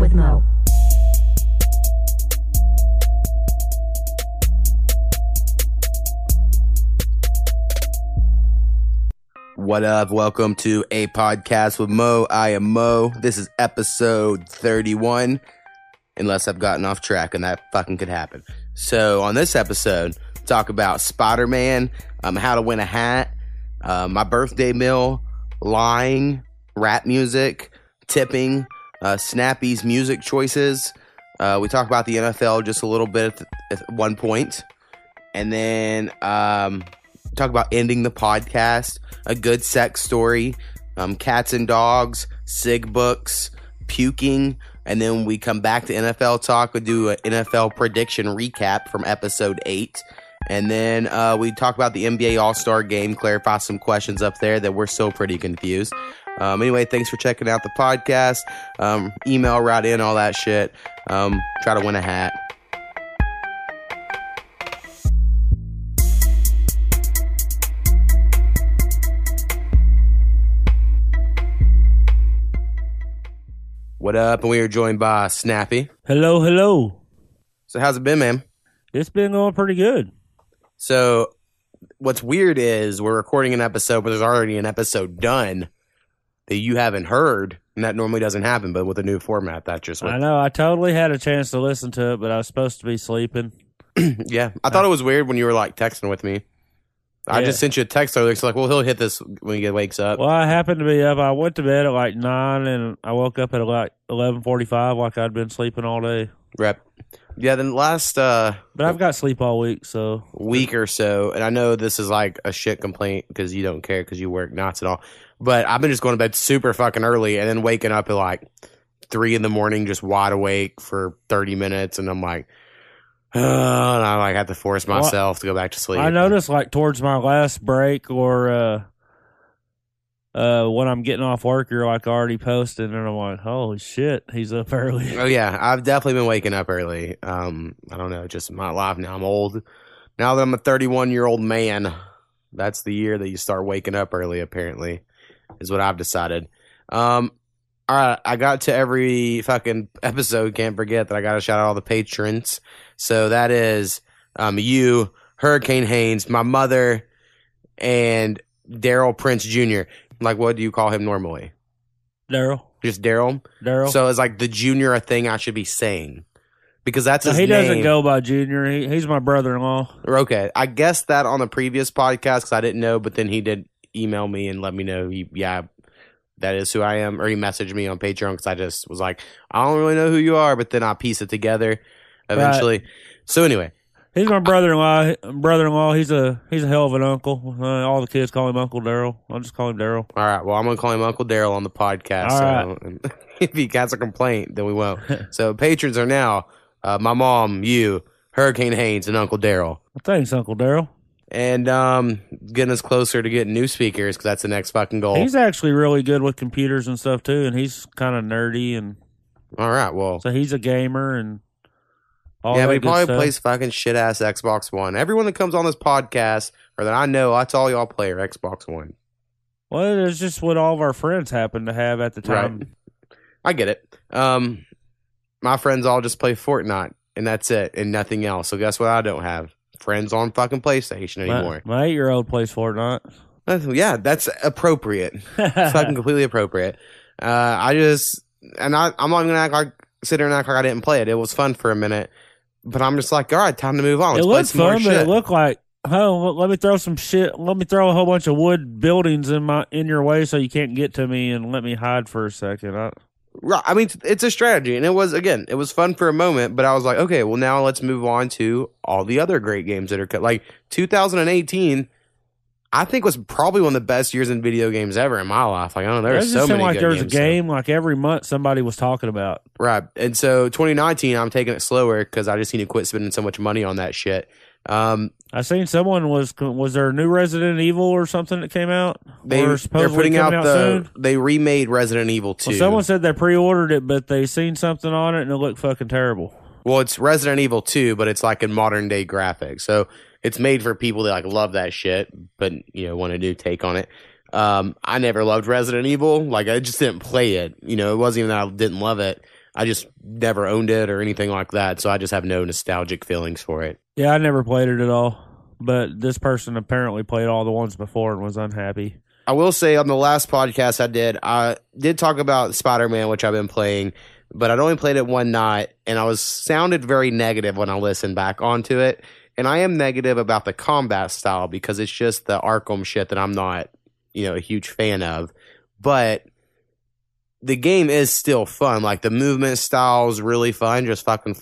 with Mo. What up? Welcome to a podcast with Mo. I am Mo. This is episode 31, unless I've gotten off track, and that fucking could happen. So, on this episode, talk about Spider Man, um, how to win a hat, uh, my birthday meal, lying, rap music, tipping, uh, Snappy's music choices. Uh, we talk about the NFL just a little bit at, at one point, and then um, talk about ending the podcast, a good sex story, um, cats and dogs, sig books, puking, and then we come back to NFL talk. We do an NFL prediction recap from episode eight. And then uh, we talk about the NBA All Star game, clarify some questions up there that we're still pretty confused. Um, anyway, thanks for checking out the podcast. Um, email right in, all that shit. Um, try to win a hat. What up? And we are joined by Snappy. Hello, hello. So, how's it been, man? It's been going pretty good. So, what's weird is we're recording an episode, but there's already an episode done that you haven't heard, and that normally doesn't happen. But with a new format, that just I know. I totally had a chance to listen to it, but I was supposed to be sleeping. yeah. I thought it was weird when you were like texting with me. I Yeah. just sent you a text earlier. So like, well, he'll hit this when he wakes up. Well, I happened to be up. I went to bed at like nine, and I woke up at like eleven forty-five, like I'd been sleeping all day. Rep. Yeah. Then last uh, But I've got sleep all week, so week or so, and I know this is like a shit complaint because you don't care because you work nights and all, but I've been just going to bed super fucking early and then waking up at like three in the morning, just wide awake for thirty minutes, and I'm like, oh, and I like have to force Well, myself to go back to sleep. I noticed like towards my last break or uh uh when I'm getting off work, you're like already posting, and I'm like, holy shit, he's up early. Oh yeah, I've definitely been waking up early. Um, I don't know, just my life now. I'm old. Now that I'm a 31 year old man, that's the year that you start waking up early. Apparently, is what I've decided. Um, all right, I got to every fucking episode. Can't forget that I got to shout out all the patrons. So that is um you, Hurricane Haynes, my mother, and Daryl Prince Jr. Like, what do you call him normally? Daryl, Just Daryl. Daryl. So it's like the junior a thing I should be saying? Because that's No, his he doesn't go by Junior. He, he's my brother-in-law. Okay, I guessed that on the previous podcast because I didn't know, but then he did email me and let me know. He, yeah, that is who I am. Or he messaged me on Patreon because I just was like, I don't really know who you are, but then I piece it together eventually. So anyway, He's my brother-in-law. Brother-in-law. He's a he's a hell of an uncle. Uh, all the kids call him Uncle Daryl. I'll just call him Daryl. all right. Well, I'm gonna call him Uncle Daryl on the podcast. All so if he has a complaint, then we won't. so patrons are now uh, my mom, you, Hurricane Haynes, and Uncle Daryl. Thanks, Uncle Daryl. And um, getting us closer to getting new speakers because that's the next fucking goal. He's actually really good with computers and stuff too, and he's kind of nerdy, and All right, well, so he's a gamer and all yeah, but he probably stuff. plays fucking shit ass Xbox One. Everyone that comes on this podcast or that I know, that's all y'all play are Xbox One. Well, it's just what all of our friends happen to have at the time. I get it. Um, my friends all just play Fortnite and that's it, and nothing else. So guess what? I don't have friends on fucking PlayStation anymore. my eight-year-old plays Fortnite. That's- yeah, that's appropriate. It's fucking completely appropriate. Uh, I just and I, I'm not even gonna act like sit here and act like I didn't play it. It was fun for a minute, but I'm just like, all right, time to move on. it Let's play looked fun, but it looked like. Oh, let me throw some shit. Let me throw a whole bunch of wood buildings in my in your way so you can't get to me, and let me hide for a second. I. I mean, it's a strategy, and it was again, it was fun for a moment, but I was like, okay, well, now let's move on to all the other great games that are cut. Like 2018, I think was probably one of the best years in video games ever in my life. Like, I don't know, there it were just so many like there was a games, so- game like every month somebody was talking about. Right. And so 2019, I'm taking it slower because I just need to quit spending so much money on that shit. Um, I seen someone was was there a new Resident Evil or something that came out? they Or they're putting out, the soon? they remade Resident Evil 2. Well, someone said they pre-ordered it, but they seen something on it and it looked fucking terrible. Well, it's Resident Evil 2, but it's like in modern day graphics. So it's made for people that like love that shit, but you know, want a new take on it. Um, I never loved Resident Evil. Like I just didn't play it. You know, it wasn't even that I didn't love it. I just never owned it or anything like that, so I just have no nostalgic feelings for it. Yeah, I never played it at all. But this person apparently played all the ones before and was unhappy. I will say on the last podcast I did, I did talk about Spider Man, which I've been playing, but I'd only played it one night, and I was sounded very negative when I listened back onto it. And I am negative about the combat style because it's just the Arkham shit that I'm not, you know, a huge fan of. But the game is still fun. Like the movement style is really fun. Just fucking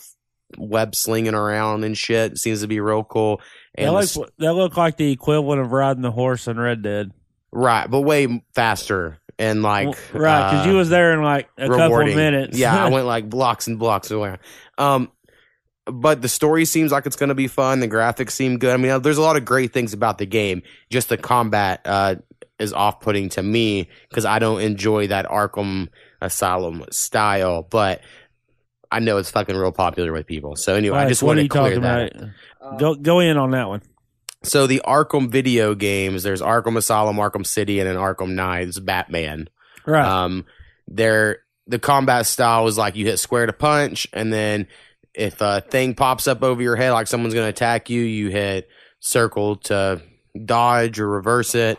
web slinging around and shit. It seems to be real cool. And look, the- they look like the equivalent of riding the horse in Red Dead. right, but way faster and like Well, right, because uh, you was there in like a couple rewarding. minutes. Yeah, I went like blocks and blocks away. Um, but the story seems like it's going to be fun. The graphics seem good. I mean, there's a lot of great things about the game. Just the combat uh, is off putting to me because I don't enjoy that Arkham Asylum style. But I know it's fucking real popular with people. So anyway, I just wanted you to clear that. about? Go go in on that one. So the Arkham video games, there's Arkham Asylum, Arkham City, and then Arkham Knights, Batman. Right. Um, they're the combat style is like you hit square to punch, and then if a thing pops up over your head, like someone's going to attack you, you hit circle to dodge or reverse it.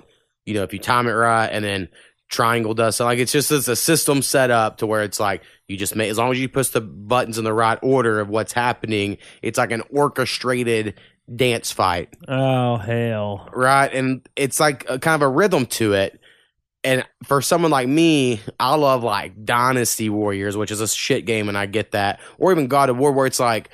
You know, if you time it right, and then triangle does so. Like it's just it's a system set up to where it's like you just make as long as you push the buttons in the right order of what's happening, it's like an orchestrated dance fight oh hell. right? And it's like a kind of a rhythm to it. And for someone like me, I love like Dynasty Warriors, which is a shit game, and I get that. Or even God of War, where it's like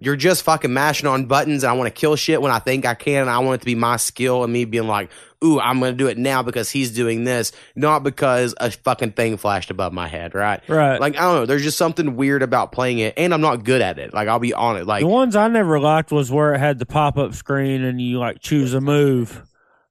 you're just fucking mashing on buttons, and I want to kill shit when I think I can, and I want it to be my skill, and me being like, "Ooh, I'm gonna do it now because he's doing this, not because a fucking thing flashed above my head." Right? Right. Like I don't know, there's just something weird about playing it, and I'm not good at it. Like I'll be on it. Like the ones I never liked was where it had the pop up screen and you like choose a move.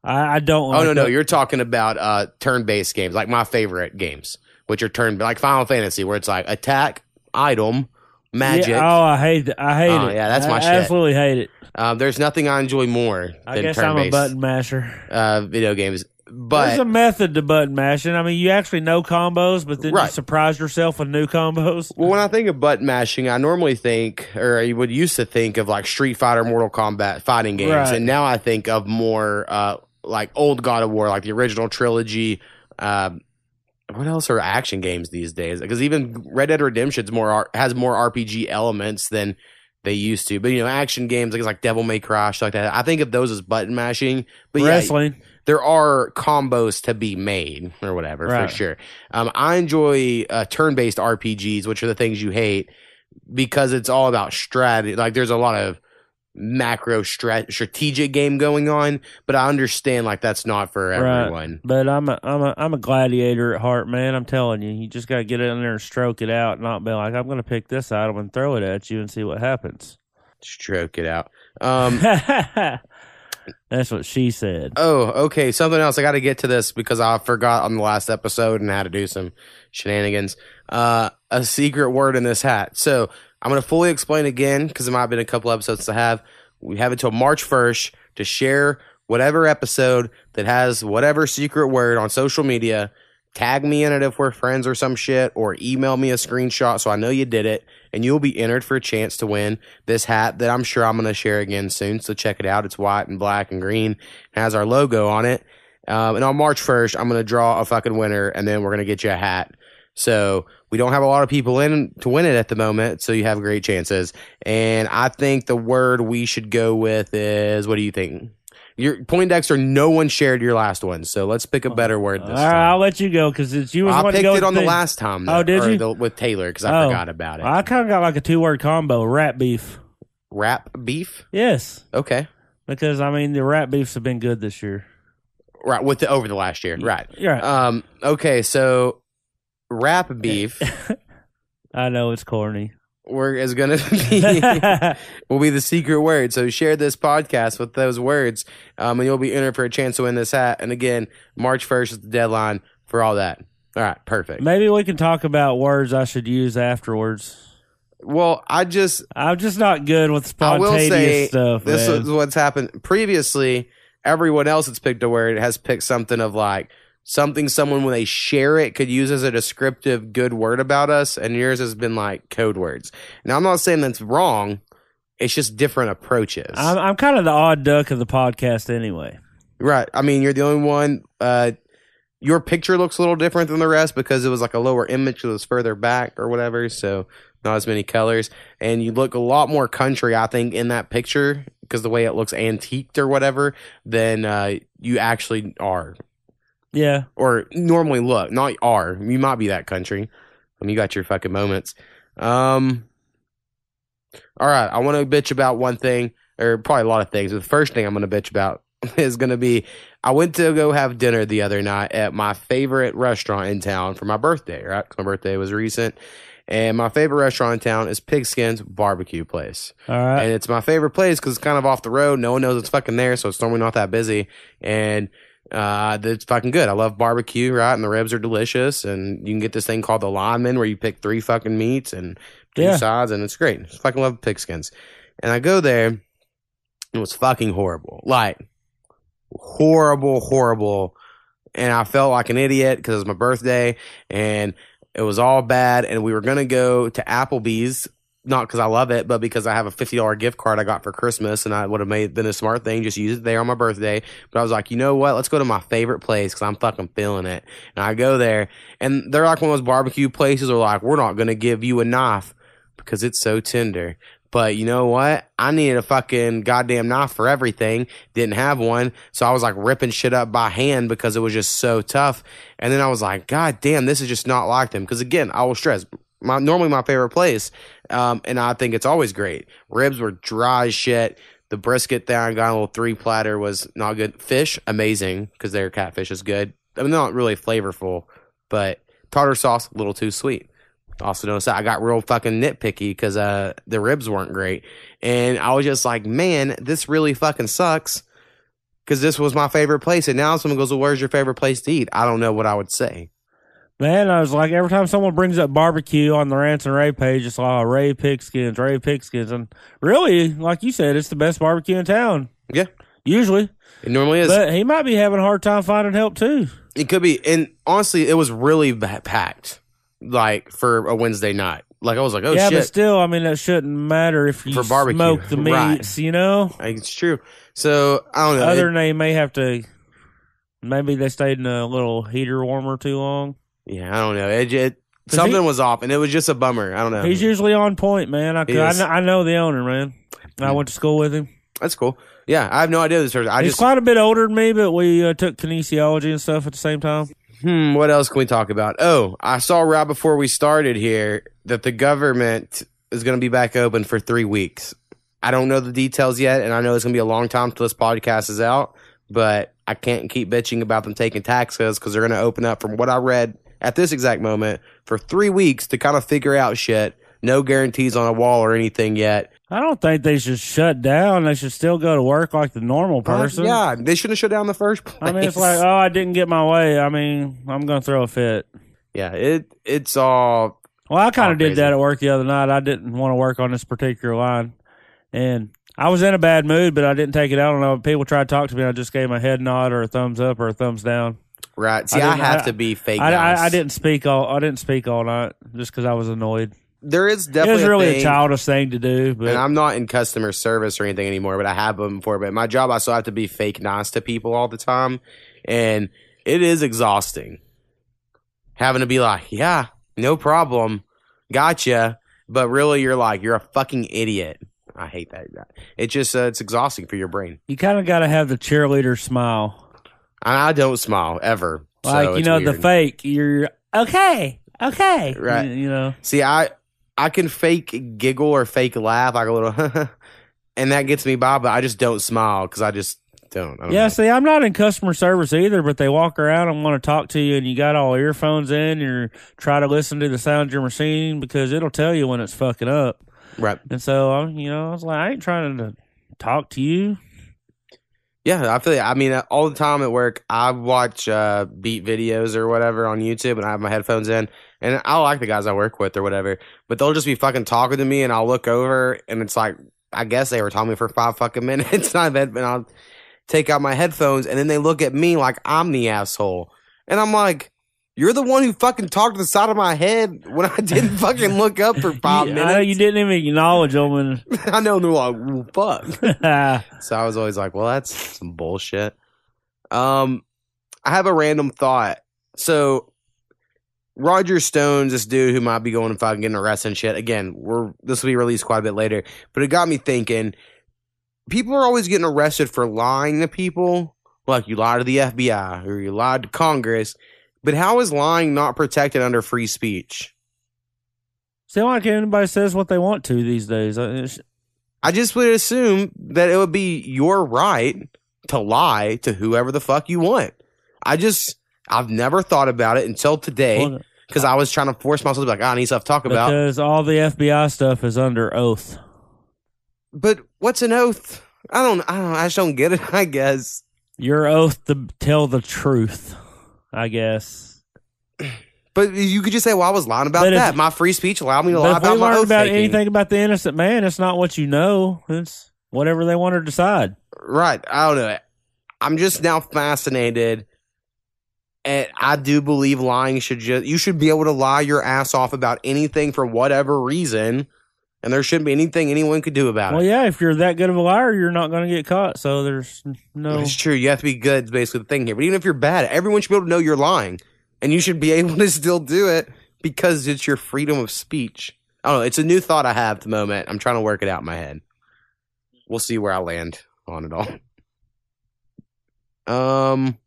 I, I don't. Oh like no, no, that. you're talking about uh turn-based games, like my favorite games, which are turn like Final Fantasy, where it's like attack, item, magic. Yeah, oh, I hate it. I hate Oh, it. yeah, that's my I shit. absolutely hate it. Um, there's nothing I enjoy more I than guess I'm a button masher. uh, video games. But there's a method to button mashing. I mean, you actually know combos, but then you Right. surprise yourself with new combos. well, when I think of button mashing, I normally think, or I would used to think of like Street Fighter, Mortal Kombat fighting games, Right. and now I think of more uh, like old God of War, like the original trilogy. Um, what else are action games these days? Because even Red Dead Redemption's more has more RPG elements than they used to. But you know, action games like like Devil May Cry, like that. I think of those as button mashing. But yeah, there are combos to be made or whatever Right. for sure. Um, I enjoy uh, turn-based RPGs, which are the things you hate, because it's all about strategy. Like there's a lot of macro strat- strategic game going on, but I understand like that's not for Right. everyone. But I'm a I'm a I'm a gladiator at heart, man. I'm telling you, you just gotta get in there and stroke it out, not be like, I'm gonna pick this item and throw it at you and see what happens. Stroke it out. Um, That's what she said. Oh, okay. Something else. I got to get to this because I forgot on the last episode and how to do some shenanigans. Uh, a secret word in this hat. So I'm going to fully explain again because it might have been a couple episodes to have. We have until March 1st to share whatever episode that has whatever secret word on social media. Tag me in it if we're friends or some shit, or email me a screenshot so I know you did it, and you'll be entered for a chance to win this hat that I'm sure I'm going to share again soon. So check it out. It's white and black and green has our logo on it. Um, and on March 1st, I'm going to draw a fucking winner and then we're going to get you a hat. So we don't have a lot of people in to win it at the moment. So you have great chances. And I think the word we should go with is what do you think? Your Poindexter, no one shared your last one. So let's pick a better word this right, time. I'll let you go because it's you was I picked it on the last time. Oh, did you? the- with Taylor because I Oh. forgot about it. I kind of got like a two word combo: rat beef. Rap beef. Yes, Okay. because I mean the rat beefs have been good this year. Right. With the over the last year. Right. Yeah, Um. Okay. So rap beef. I know it's corny. We're is gonna be will be the secret word. So share this podcast with those words, um, and you'll be entered for a chance to win this hat. And again, March first is the deadline for all that. All right, perfect. Maybe we can talk about words I should use afterwards. Well, I just I'm just not good with I will spontaneous say stuff. this man. is what's happened previously. Everyone else that's picked a word has picked something of like something someone when they share it could use as a descriptive good word about us, and yours has been like code words. Now I'm not saying that's wrong. It's just different approaches. I'm, I'm kind of the odd duck of the podcast anyway. Right. I mean, you're the only one. Uh, your picture looks a little different than the rest because it was like a lower image, it was further back or whatever. So not as many colors, and you look a lot more country, I think, in that picture because the way it looks antiqued or whatever than uh, you actually are Yeah. or normally look. Not are. You might be that country. I mean, you got your fucking moments. Um. All right, I want to bitch about one thing, or probably a lot of things. But the first thing I'm going to bitch about is going to be I went to go have dinner the other night at my favorite restaurant in town for my birthday. Right, 'Cause my birthday was recent, and my favorite restaurant in town is Pigskins Barbecue Place All right. and it's my favorite place because it's kind of off the road. No one knows it's fucking there, so it's normally not that busy. And uh, it's fucking good. I love barbecue, right? And the ribs are delicious. And you can get this thing called the lineman where you pick three fucking meats and two Yeah. sides, and it's great. Fucking love pigskins. And I go there, and it was fucking horrible. Like horrible, horrible. And I felt like an idiot because it was my birthday, and it was all bad. And we were gonna go to Applebee's not because I love it, but because I have a fifty dollar gift card I got for Christmas, and I would have made been a smart thing just use it there on my birthday. But I was like, you know what? Let's go to my favorite place because I'm fucking feeling it. And I go there, and they're like one of those barbecue places. Where like, we're not gonna give you a knife because it's so tender. But you know what? I needed a fucking goddamn knife for everything. Didn't have one. So I was like ripping shit up by hand because it was just so tough. And then I was like, God damn, this is just not like them. Because again, I will stress, my normally my favorite place. Um, and I think it's always great. Ribs were dry as shit. The brisket there I got a little three platter was not good. Fish, amazing, because their catfish is good. I mean, not really flavorful, but tartar sauce, a little too sweet. Also noticed that I got real fucking nitpicky because uh the ribs weren't great, and I was just like, man, this really fucking sucks. Because this was my favorite place, and now someone goes, "Well, where's your favorite place to eat?" I don't know what I would say. Man, I was like, every time someone brings up barbecue on the Rants and Ray page, it's like, oh, Ray Pigskins, Ray Pigskins. And really, like you said, it's the best barbecue in town. Yeah. Usually. It normally is. But he might be having a hard time finding help, too. It could be, and honestly, it was really packed, like for a Wednesday night. Like I was like, oh yeah, shit, but still, I mean, that shouldn't matter if you For barbecue, smoke the right. meats, you know? It's true. So I don't know. Other It- than they may have to, maybe they stayed in a little heater warmer too long. Yeah, I don't know. It, it something he- was off, and it was just a bummer. I don't know. He's usually on point, man. I, I, is. kn- I know the owner, man. I Mm. went to school with him. That's cool. Yeah, I have no idea this person. I He's just quite a bit older than me, but we uh, took kinesiology and stuff at the same time. Hmm, what else can we talk about? Oh, I saw right before we started here that the government is going to be back open for three weeks. I don't know the details yet, and I know it's going to be a long time till this podcast is out, but I can't keep bitching about them taking taxes because they're going to open up, from what I read at this exact moment, for three weeks to kind of figure out shit. No guarantees on a wall or anything yet. I don't think they should shut down. They should still go to work like the normal uh, person. yeah, they shouldn't have shut down the first place. I mean, it's like, oh, I didn't get my way. I mean, I'm going to throw a fit. yeah, it it's all Well, I kind of did that at work the other night. I didn't want to work on this particular line. And I was in a bad mood, but I didn't take it out on other people. Tried to talk to me. I just gave 'em a head nod or a thumbs up or a thumbs down. Right. See, I, didn't- have I- to be fake. I, nice. I, I didn't speak all. I didn't speak all night just because I was annoyed. There is definitely It was really a, a childish thing to do, but and I'm not in customer service or anything anymore, but I have been before. But my job, I still have to be fake nice to people all the time, and it is exhausting. Having to be like, yeah, no problem, gotcha, but really, you're like, you're a fucking idiot. I hate that. It just uh, it's exhausting for your brain. you kind of got to have the cheerleader smile. I, I don't smile ever. so Like, you it's know, the fake, you're okay, okay. Right. You, you know, See, I I can fake giggle or fake laugh like a little, and that gets me by. But I just don't smile because I just don't. I don't yeah, know. see, I'm not in customer service either, but they walk around and want to talk to you, and you got all earphones in, you're try to listen to the sound of your machine because it'll tell you when it's fucking up. right. And so, I'm, you know, I was like, I ain't trying to talk to you. Yeah, I feel. I mean, all the time at work, I watch uh, beat videos or whatever on YouTube, and I have my headphones in, and I like the guys I work with or whatever. But they'll just be fucking talking to me, and I'll look over, and it's like, I guess they were talking to me for five fucking minutes, and I've and I'll take out my headphones, and then they look at me like I'm the asshole, And I'm like, you're the one who fucking talked to the side of my head when I didn't fucking look up for five You- minutes. I know you didn't even acknowledge them. And I know, and they're like, well, fuck. So I was always like, well, that's some bullshit. Um, I have a random thought. So Roger Stone's this dude who might be going and fucking getting arrested and shit. Again, we're this will be released quite a bit later, but it got me thinking. People are always getting arrested for lying to people. Like you lied to the FBI or you lied to Congress. But how is lying not protected under free speech? seem like anybody says what they want to these days. I just would assume that it would be your right to lie to whoever the fuck you want. I just, I've never thought about it until today because I was trying to force myself to be like, "Ah, I need stuff to talk about. because all the FBI stuff is under oath. But what's an oath? I don't, I don't, I just don't get it. I guess. Your oath to tell the truth, I guess. But you could just say, "Well, I was lying about if- that. My free speech allowed me to lie about my oath about taking." anything about the innocent man, it's not what you know. It's whatever they want to decide. Right. I don't know. I'm just now fascinated. And I do believe lying should just, you should be able to lie your ass off about anything for whatever reason. And there shouldn't be anything anyone could do about Well, it. Well, yeah, if you're that good of a liar, you're not going to get caught. So there's no. It's true. You have to be good, is basically the thing here. But even if you're bad, everyone should be able to know you're lying. And you should be able to still do it because it's your freedom of speech. I don't know. It's a new thought I have at the moment. I'm trying to work it out in my head. We'll see where I land on it all. Um.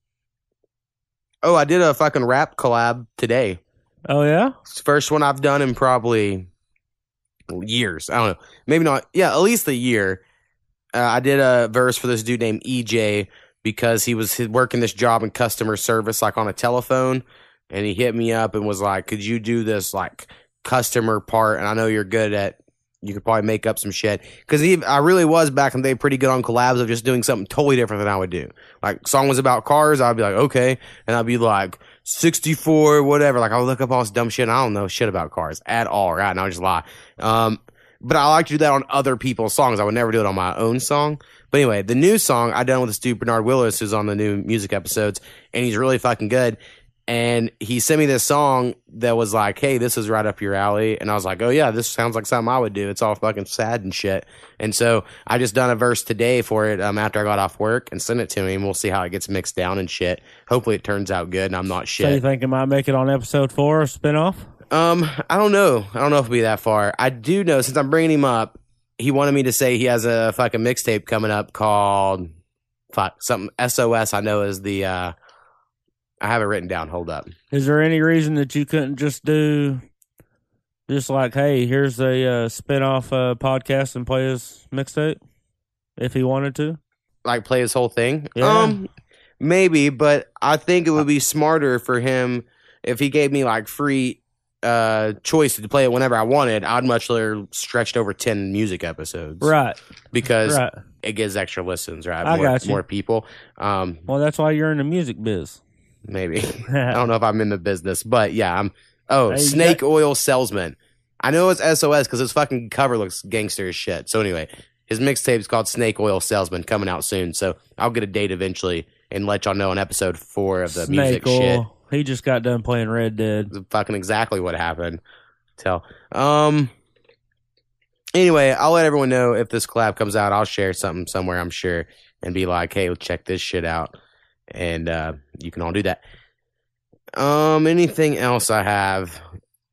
Oh, I did a fucking rap collab today. Oh yeah, first one I've done in probably years. I don't know. Maybe not. Yeah, at least a year. Uh, I did a verse for this dude named EJ because he was working this job in customer service, like on a telephone, and he hit me up and was like, "Could you do this like customer part?" And I know you're good at. You could probably make up some shit because I really was back in the day pretty good on collabs of just doing something totally different than I would do. Like song was about cars, I'd be like, okay, and I'd be like, 64, whatever. Like I would look up all this dumb shit. I don't know shit about cars at all, right? And I would just lie. Um, but I like to do that on other people's songs. I would never do it on my own song. But anyway, the new song I done with this dude Bernard Willis, who's on the new music episodes, and he's really fucking good. And he sent me this song that was like, "Hey, this is right up your alley." And I was like, "Oh yeah, this sounds like something I would do." It's all fucking sad and shit. And so I just done a verse today for it um, after I got off work and sent it to him. We'll see how it gets mixed down and shit. Hopefully, it turns out good. And I'm not so you shit. think it might make it on episode four, spinoff? Um, I don't know. I don't know if it'll be that far. I do know since I'm bringing him up, he wanted me to say he has a fucking mixtape coming up called fuck something SOS. I know is the uh, I have it written down. Hold up. Is there any reason that you couldn't just do, just like, hey, here's a uh, spinoff uh, podcast and play his mixtape, if he wanted to? Like play his whole thing. Yeah. Um, maybe, but I think it would be smarter for him if he gave me like free uh choice to play it whenever I wanted. I'd much rather stretched over ten music episodes, Right, Because right. it gives extra listens, right? I more, got you. more people. Um, Well, that's why you're in the music biz. maybe. I don't know if I'm in the business, but yeah, I'm. Oh, Hey, snake oil salesman. I know it's SOS because his fucking cover looks gangster as shit. So anyway, his mixtape is called Snake Oil Salesman, coming out soon. So I'll get a date eventually and let y'all know on episode four of the music Snake shit. He just got done playing Red Dead. It's fucking exactly what happened. Tell. Um. Anyway, I'll let everyone know if this collab comes out. I'll share something somewhere, I'm sure, and be like, "Hey, check this shit out," and uh, you can all do that. Um. Anything else I have?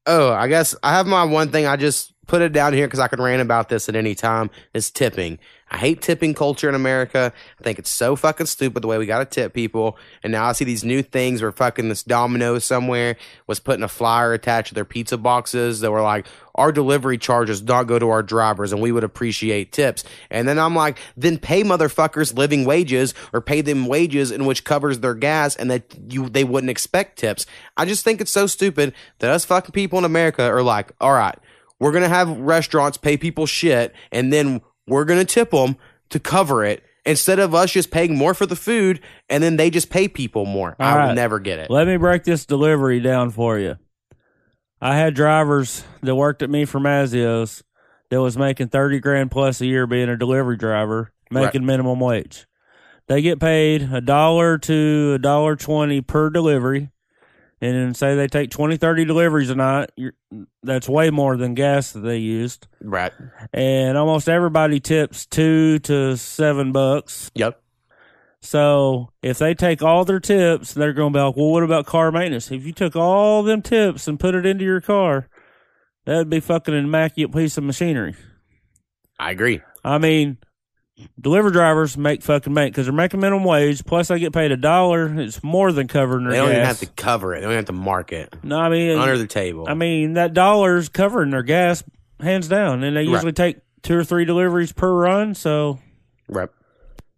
Oh, I guess I have my one thing. I just put it down here because I can rant about this at any time. Is tipping. I hate tipping culture in America. I think it's so fucking stupid the way we got to tip people. And now I see these new things where fucking this Domino's somewhere was putting a flyer attached to their pizza boxes that were like, our delivery charges don't go to our drivers and we would appreciate tips. And then I'm like, then pay motherfuckers living wages or pay them wages in which covers their gas and that you they wouldn't expect tips. I just think it's so stupid that us fucking people in America are like, all right, we're to have restaurants pay people shit and then we're going to tip them to cover it instead of us just paying more for the food and then they just pay people more. I All would right. never get it. Let me break this delivery down for you. I had drivers that worked at me for Mazzio's that was making 30 grand plus a year being a delivery driver, making minimum wage. They get paid a dollar to a dollar 20 per delivery. And then say they take 20, 30 deliveries a night, you're, that's way more than gas that they used. Right. And almost everybody tips two to seven bucks. Yep. So if they take all their tips, they're going to be like, well, what about car maintenance? If you took all them tips and put it into your car, that'd be fucking an immaculate piece of machinery. I agree. I mean, delivery drivers make fucking make because they're making minimum wage. Plus, they get paid a dollar. It's more than covering their They don't gas. even have to cover it. They don't have to mark it no, I mean, under the table. I mean that dollar's covering their gas hands down, and they Right. usually take two or three deliveries per run. So right.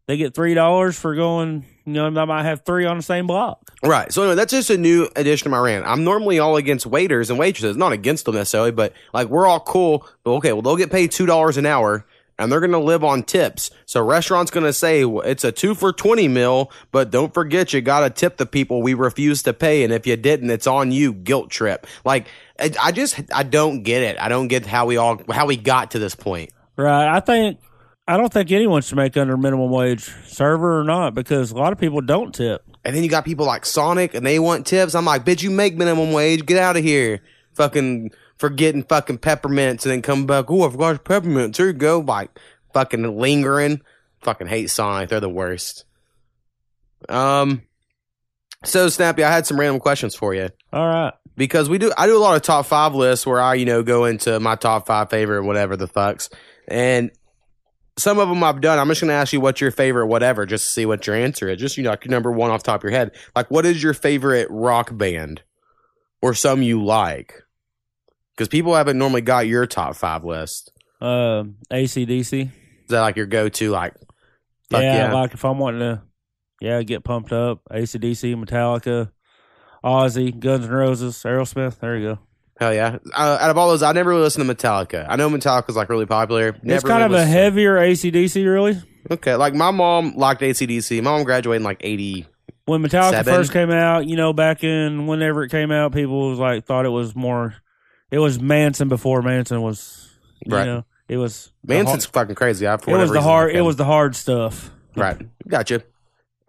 they get three dollars for going. You know, I might have three on the same block. Right. So anyway, that's just a new addition to my rant. I'm normally all against waiters and waitresses, not against them necessarily, but like we're all cool. But okay, well they'll get paid two dollars an hour, and they're gonna live on tips. So restaurants gonna say well, it's a two for twenty mil, but don't forget you gotta tip the people we refuse to pay, and if you didn't, it's on you. Guilt trip. Like I, I just I don't get it. I don't get how we all how we got to this point. Right. I think I don't think anyone should make under minimum wage, server or not, because a lot of people don't tip. And then you got people like Sonic and they want tips. I'm like, bitch, you make minimum wage. Get out of here. Fucking forgetting fucking peppermints and then come back. Oh, I forgot peppermints. Here you go. Like fucking lingering. Fucking hate Sonic. They're the worst. Um, so Snappy, I had some random questions for you All right. because we do, I do a lot of top five lists where I, you know, go into my top five favorite, whatever the fucks. And some of them I've done. I'm just going to ask you what's your favorite, whatever, just to see what your answer is. Just, you know, like your number one off the top of your head. Like, what is your favorite rock band or some you like? Because people haven't normally got your top five list. Uh, ACDC. Is that like your go to, like, yeah, yeah? like if I'm wanting to, yeah, get pumped up. ACDC, Metallica, Ozzy, Guns N' Roses, Aerosmith. There you go. Hell yeah. Uh, out of all those, I never really listened to Metallica. I know Metallica's like really popular. Never it's kind really of a listened to it. heavier ACDC, really. Okay, like my mom liked ACDC. My mom graduated in like 80. When Metallica Seven. first came out, you know, back in whenever it came out, people was like thought it was more. It was Manson before Manson was. You Right. know, it was Manson's fucking crazy. I, for hard- It was the reason, hard. It was the hard stuff. Right. Gotcha.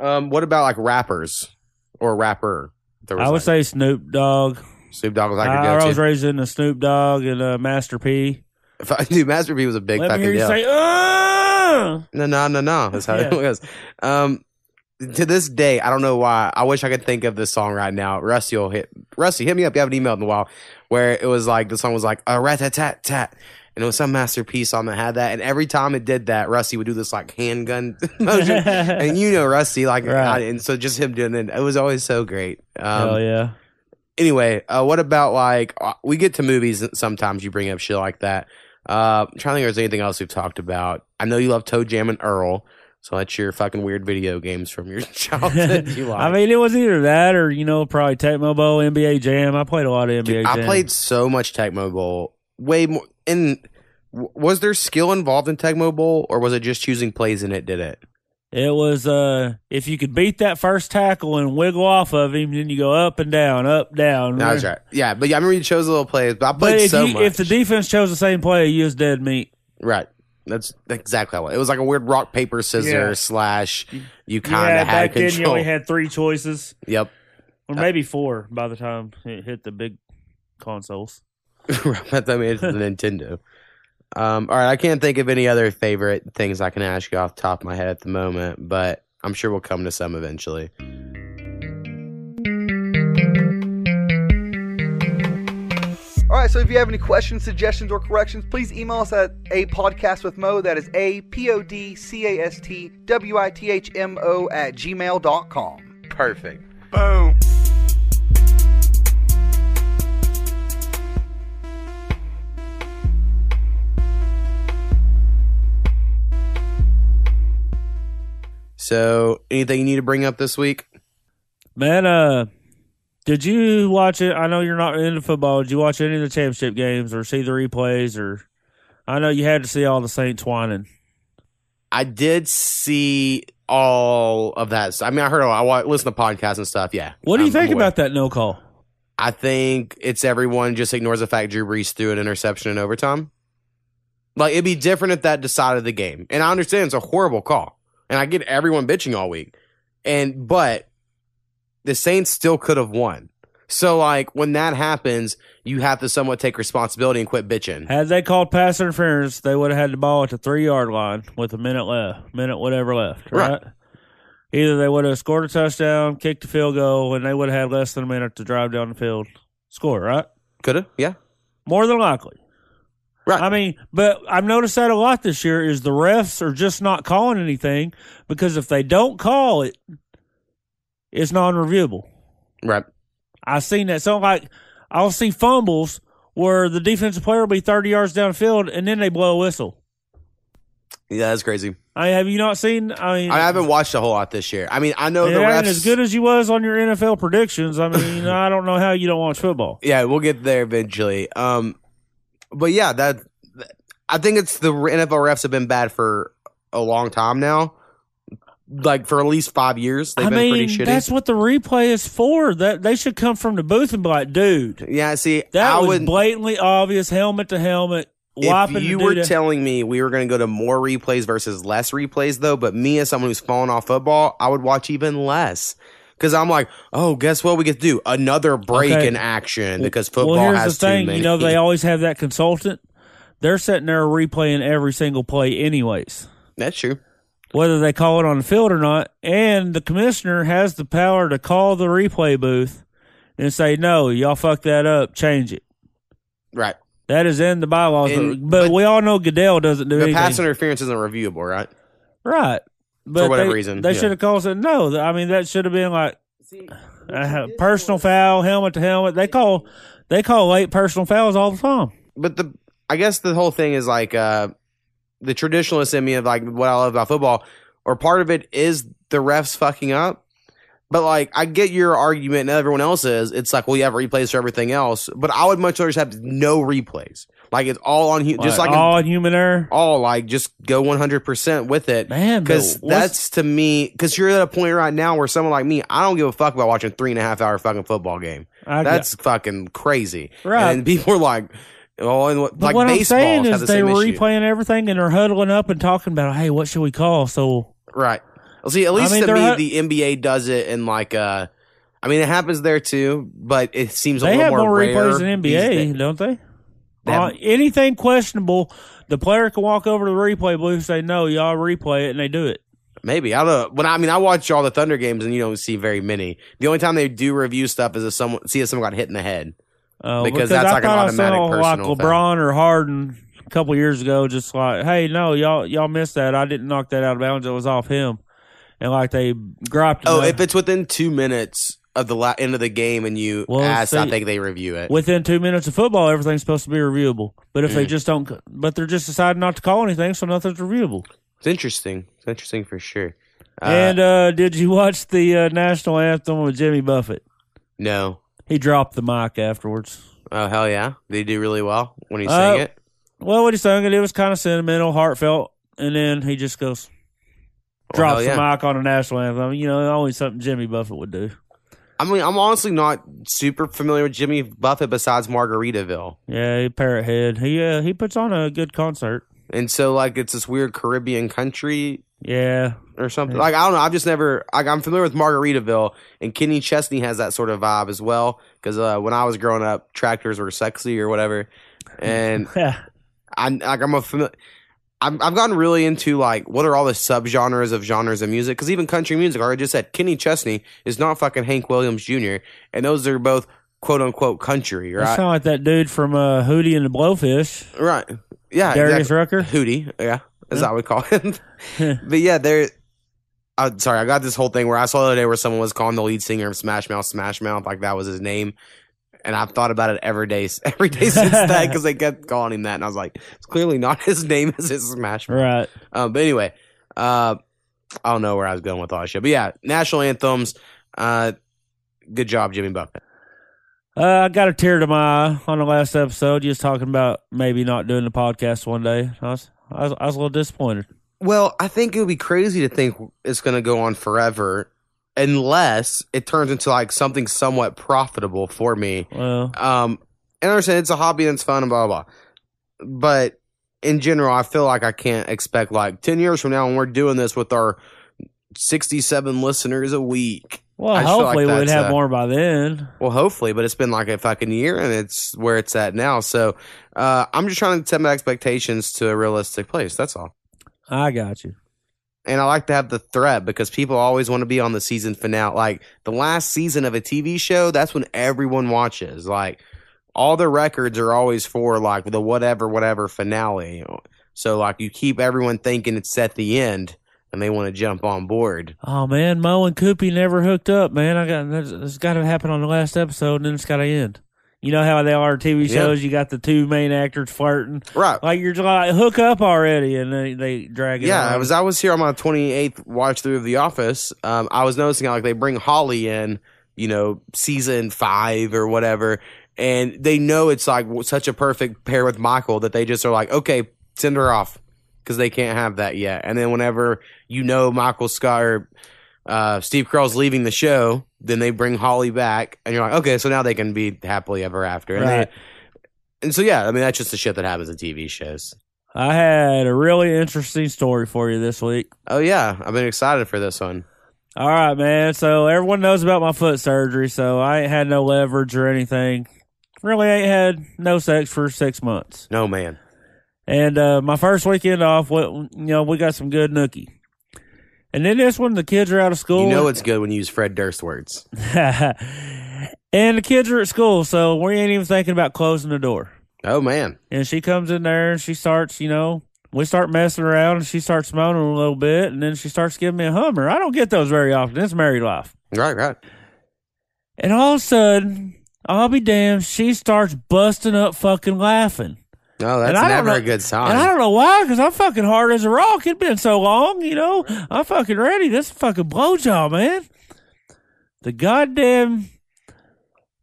Um, what about like rappers or rapper? There I would like, say Snoop Dogg. Snoop Dogg was like I, I was raised in a Snoop Dogg and uh, Master P. If I dude, Master P was a big Let me fucking hear you deal. say, "Uh." no, no, no, no. That's how Yeah. it goes. Um, to this day, I don't know why. I wish I could think of this song right now. Rusty will hit. Rusty, hit me up. You haven't emailed in a while. Where it was like the song was like a rat tat tat tat. And it was some masterpiece on that had that. And every time it did that, Rusty would do this like handgun motion. and you know Rusty, like, Right. I- and so just him doing it, it was always so great. Um, Hell yeah. anyway, uh, what about like uh, we get to movies and sometimes you bring up shit like that. Uh, I'm trying to think if there's anything else we've talked about. I know you love Toe Jam and Earl, so that's your fucking weird video games from your childhood. you like. I mean, it was either that or you know probably Tecmo Bowl, NBA Jam. I played a lot of NBA Dude, Jam. I played so much Tecmo Bowl, way more. And was there skill involved in Tecmo Bowl, or was it just choosing plays and it did it? It was uh if you could beat that first tackle and wiggle off of him, then you go up and down, up down. No, that's right. Yeah, but yeah, I remember you chose the little plays, but I But played if, so you, much. if the defense chose the same play, you was dead meat. right. That's exactly how it was. It was like a weird rock paper scissors Yeah. slash. You kind yeah, of had back then you control. only had three choices, yep. or maybe four by the time it hit the big consoles. But I mean, it's the Nintendo. Um, all right, I can't think of any other favorite things I can ask you off the top of my head at the moment, but I'm sure we'll come to some eventually. Right, so if you have any questions, suggestions, or corrections, please email us at a podcast with Mo. That is a p o d c a s t w i t h m o at gmail.com. Perfect. Boom. So, anything you need to bring up this week? Man, uh, did you watch it? I know you're not into football. Did you watch any of the championship games or see the replays? Or I know you had to see all the Saints whining. I did see all of that. I mean, I heard. I listened to podcasts and stuff. Yeah. What do you I'm think aware. about that no call? I think it's everyone just ignores the fact Drew Brees threw an interception in overtime. Like it'd be different if that decided the game. And I understand it's a horrible call. And I get everyone bitching all week. And but the Saints still could have won. So like when that happens, you have to somewhat take responsibility and quit bitching. Had they called pass interference, they would have had the ball at the three yard line with a minute left, minute whatever left, right? Right. Either they would have scored a touchdown, kicked a field goal, and they would have had less than a minute to drive down the field, score, right? Could have, yeah. More than likely. Right. I mean, but I've noticed that a lot this year is the refs are just not calling anything because if they don't call it, it's non-reviewable. Right. I've seen that. So like, I'll see fumbles where the defensive player will be 30 yards downfield and then they blow a whistle. Yeah, that's crazy. I have you not seen? I mean, I haven't watched a whole lot this year. I mean, I know the refs. as good as you was on your NFL predictions. I mean, I don't know how you don't watch football. yeah, we'll get there eventually. Um, but yeah, that I think it's the NFL refs have been bad for a long time now. Like for at least five years, they've I been mean, pretty shitty. that's what the replay is for. That they should come from the booth and be like, dude, yeah, see, that I was would. blatantly obvious, helmet to helmet. If you were telling me we were going to go to more replays versus less replays, though, but me as someone who's fallen off football, I would watch even less. Because I'm like, oh, guess what we get to do? Another break Okay. in action because football well, here's has the thing. too many. You know, they always have that consultant. They're sitting there replaying every single play, anyways. That's true. Whether they call it on the field or not. And the commissioner has the power to call the replay booth and say, no, y'all fucked that up, change it. Right. That is in the bylaws. And- but, but- we all know Goodell doesn't do The anything. pass interference isn't reviewable, right? right. But whatever they, reason, They yeah. should have called it no. I mean, that should have been like uh, personal foul, helmet to helmet. They call they call late personal fouls all the time. but the I guess the whole thing is like uh the traditionalist in me of like what I love about football, or part of it is the refs fucking up. But like I get your argument and everyone else's. it's like well you have replays for everything else, but I would much rather just have no replays. Like it's all on hu- just like all in human error. all like just go 100% with it. Man, Because that's to me, because you're at a point right now where someone like me, I don't give a fuck about watching three and a half hour fucking football game. I- That's fucking crazy. Right. And people are like, oh, and what, But like what I'm saying is the they were issue. replaying everything and they're huddling up and talking about, hey, what should we call? So Right. Well, see, at least mean, to me, the NBA does it in like, uh, I mean, it happens there too, but it seems a they little have more, more rare replays than NBA, don't they? They Uh, anything questionable, the player can walk over to the replay booth and say, no, y'all replay it, and they do it. Maybe I don't know. When I, I mean, I watch all the Thunder games, and you don't see very many. The only time they do review stuff is if someone see if someone got hit in the head. Uh, Because that's I like an thought I automatic saw like LeBron or Harden a couple years ago, just like, hey, no, y'all y'all missed that. I didn't knock that out of bounds. It was off him. And like they griped. Oh, if it's within two minutes of the la- end of the game and you Well, ask, I see- think they review it. within two minutes of football, everything's supposed to be reviewable. But if they Mm. just don't, but they're just deciding not to call anything, so nothing's reviewable. It's interesting. It's interesting for sure. Uh, and uh, did you watch the uh, national anthem with Jimmy Buffett? no. He dropped the mic afterwards. Oh hell yeah! They do really well when he Uh, it. Well, when he sung it, it was kind of sentimental, heartfelt, and then he just goes, Well, drops hell the mic on a national anthem. You know, always something Jimmy Buffett would do. I mean, I'm honestly not super familiar with Jimmy Buffett besides Margaritaville, Yeah, he parrot head. He uh, he puts on a good concert. And so like it's this weird Caribbean country Yeah, or something. Like I don't know. I've just never. Like I'm familiar with Margaritaville, and Kenny Chesney has that sort of vibe as well. Because uh, when I was growing up, tractors were sexy or whatever, and. I'm like I'm a familiar. I'm, I've gotten really into like what are all the subgenres of genres of music? Because even country music, like I just said, Kenny Chesney is not fucking Hank Williams Jr. and those are both quote unquote country, You right? sound like that dude from uh, Hootie and the Blowfish, right? Yeah, Darius exactly. Rucker. Hootie, yeah, as Yeah. I would call him. but yeah, there. Uh, sorry, I got this whole thing where I saw the other day where someone was calling the lead singer of Smash Mouth Smash Mouth like that was his name, and I've thought about it every day, every day since that because they kept calling him that, and I was like, it's clearly not his name, it's his Smash Mouth. Right. Um, but anyway, uh, I don't know where I was going with all that shit, but yeah, national anthems. Uh, good job, Jimmy Buffett. Uh, I got a tear to my eye on the last episode. You Just talking about maybe not doing the podcast one day. I was, I was, I was a little disappointed. Well, I think it would be crazy to think it's going to go on forever unless it turns into like something somewhat profitable for me. Well, Um, and I understand it's a hobby and it's fun and blah, blah, blah. But in general, I feel like I can't expect like 10 years from now when we're doing this with our 67 listeners a week. Well, I feel like hopefully we'd have more by then. Well, hopefully, but it's been like a fucking year, and it's where it's at now. So uh, I'm just trying to set my expectations to a realistic place. That's all. I got you. And I like to have the threat because people always want to be on the season finale. Like the last season of a TV show, that's when everyone watches. Like all the records are always for like the whatever, whatever finale. So like you keep everyone thinking it's at the end and they want to jump on board. Oh man, Mo and Koopy never hooked up, man. I got that's, that's got to happen on the last episode, and then it's got to end. You know how they are TV shows. You got the two main actors flirting, Right. like you're just like hook up already, and they they drag it. Yeah, on. I was I was here on my 28th watch through of The Office. Um, I was noticing how like they bring Holly in, you know, season five or whatever, and they know it's like such a perfect pair with Michael that they just are like, okay, send her off because they can't have that yet. And then whenever you know Michael Scott or uh, Steve Carell's leaving the show, then they bring Holly back, and you're like, okay, so now they can be happily ever after. And, Right. they, and so yeah, I mean that's just the shit that happens in TV shows. I had a really interesting story for you this week. Oh yeah, I've been excited for this one. All right, man. So everyone knows about my foot surgery, so I ain't had no leverage or anything. Really ain't had no sex for six months. No man. And uh, my first weekend off, what you know, we got some good nookie. And then this one, the kids are out of school. You know it's good when you use Fred Durst words. and the kids are at school, so we ain't even thinking about closing the door. Oh man. And she comes in there and she starts, you know, we start messing around and she starts moaning a little bit, and then she starts giving me a hummer. I don't get those very often. It's married life. Right, right. And all of a sudden, I'll be damned, she starts busting up fucking laughing. No, that's And I don't never know- a good And I don't know why, because I'm fucking hard as a rock. It's been so long, you know. I'm fucking ready. This is fucking blowjob, man. The goddamn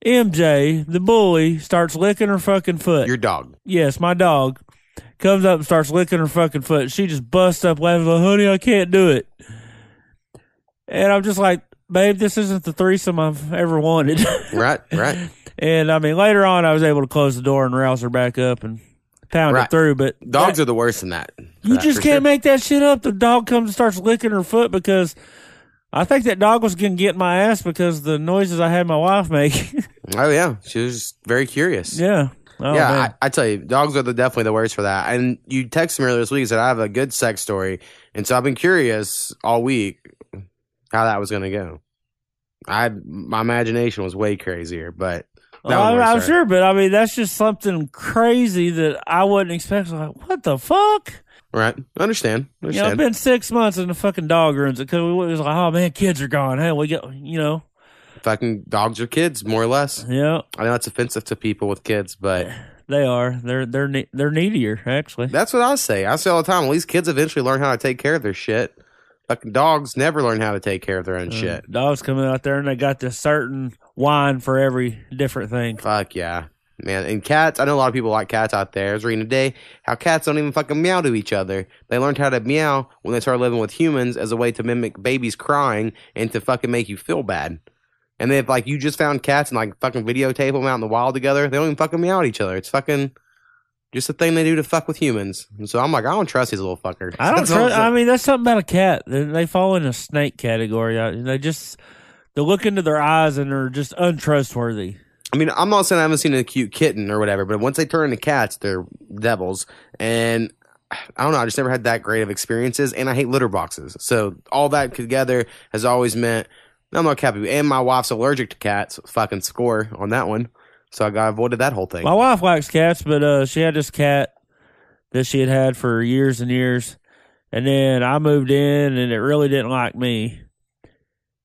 MJ, the bully, starts licking her fucking foot. Your dog. yes, my dog comes up and starts licking her fucking foot. She just busts up laughing, like, honey, I can't do it. And I'm just like, babe, this isn't the threesome I've ever wanted. Right, right. and I mean, later on, I was able to close the door and rouse her back up and pound Right. it through. But Dogs are the worst in that. you That just can't sure. make that shit up. The dog comes and starts licking her foot because I think that dog was going to get my ass because the noises I had my wife make. Oh yeah, she was very curious. yeah. Oh, yeah. I, I tell you, dogs are the, definitely the worst for that. And you texted me earlier this week and said I have a good sex story, and so I've been curious all week how that was going to go. I my imagination was way crazier, but that I'm, I'm sure, but I mean, that's just something crazy that I wouldn't expect. Like, what the fuck? right? Understand? You know, Understand? it's been six months and the fucking dog ruins it because we was like, oh man, kids are gone. Hey, we got, you know, Fucking dogs are kids, more or less. yeah, I know it's offensive to people with kids, but they are. They're they're they're needier actually. That's what I say. I say all the time. Well, these kids eventually learn how to take care of their shit. Fucking dogs never learn how to take care of their own Uh, shit. Dogs coming out there and they got this certain whine for every different thing. Fuck yeah, man. And cats. I know a lot of people like cats out there. I was reading today how cats don't even fucking meow to each other. They learned how to meow when they started living with humans as a way to mimic babies crying and to fucking make you feel bad. And then if like you just found cats and like fucking videotape them out in the wild together, they don't even fucking meow at each other. It's fucking just a thing they do to fuck with humans. And so I'm like, I don't trust these little fuckers. I don't trust. I mean, that's something about a cat. They, they fall in a snake category. I- They just they look into their eyes and they're just untrustworthy. I mean, I'm not saying I haven't seen a cute kitten or whatever, but once they turn into cats, they're devils. And I don't know, I just never had that great of experiences, and I hate litter boxes. So all that together has always meant I'm not happy. And my wife's allergic to cats. Fucking score on that one. So I got avoided that whole thing. My wife likes cats, but uh, she had this cat that she had had for years and years, and then I moved in, and it really didn't like me.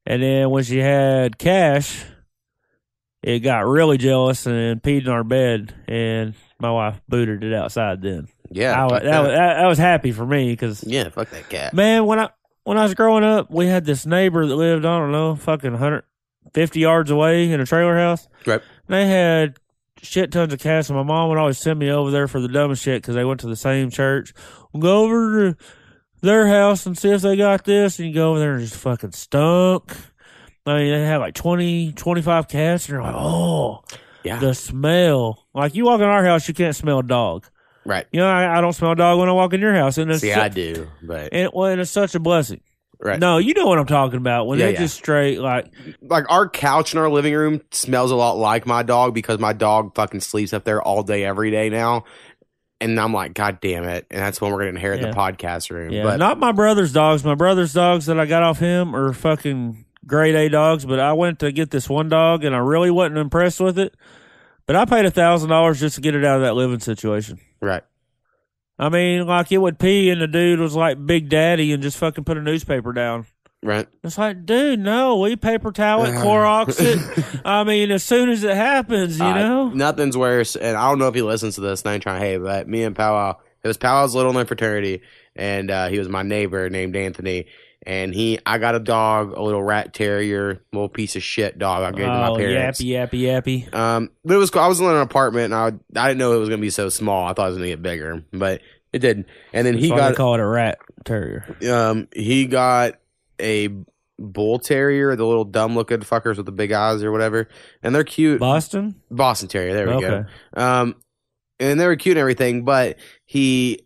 And then when she had Cash, it got really jealous and peed in our bed, and my wife booted it outside. Then yeah, I, that, that. was, that, was happy for me because yeah, fuck that cat. man, when I when I was growing up, we had this neighbor that lived I don't know, fucking 150 yards away in a trailer house. Right. They had shit tons of cats, and my mom would always send me over there for the dumbest shit because they went to the same church. We'll go over to their house and see if they got this, and you go over there and just fucking stunk. I mean, they have like 20, 25 cats, and you're like, oh, Yeah, the smell. Like, you walk in our house, you can't smell a dog. right. You know, I, I don't smell a dog when I walk in your house, and it's See, su- I do, but and, well, and it's such a blessing. Right. No, you know what I'm talking about. When Yeah, they're yeah. just straight, like, Like our couch in our living room smells a lot like my dog because my dog fucking sleeps up there all day, every day now. And I'm like, God damn it. And that's when we're going to inherit Yeah. the podcast room. yeah, but not my brother's dogs. My brother's dogs that I got off him are fucking grade A dogs, but I went to get this one dog and I really wasn't impressed with it. But I paid a thousand dollars just to get it out of that living situation. right. I mean, like it would pee and the dude was like Big Daddy and just fucking put a newspaper down. Right. It's like, dude, no, we paper towel it, Clorox it. I mean, as soon as it happens, you Uh, know. nothing's worse. And I don't know if he listens to this. And I ain't trying to hate, but me and Powwow, it was Powwow's little in fraternity, and uh, he was my neighbor named Anthony. And he, I got a dog, a little rat terrier, little piece of shit dog. I gave to Oh, my parents. yappy, yappy, yappy. Um, but it was cool. I was in an apartment, and I, I didn't know it was gonna be so small. I thought it was gonna get bigger, but it didn't. And then he That's got, call it a rat terrier. um, he got a bull terrier, the little dumb looking fuckers with the big eyes or whatever, and they're cute. Boston. Boston Terrier. There we Okay. go. Um, and they were cute and everything, but he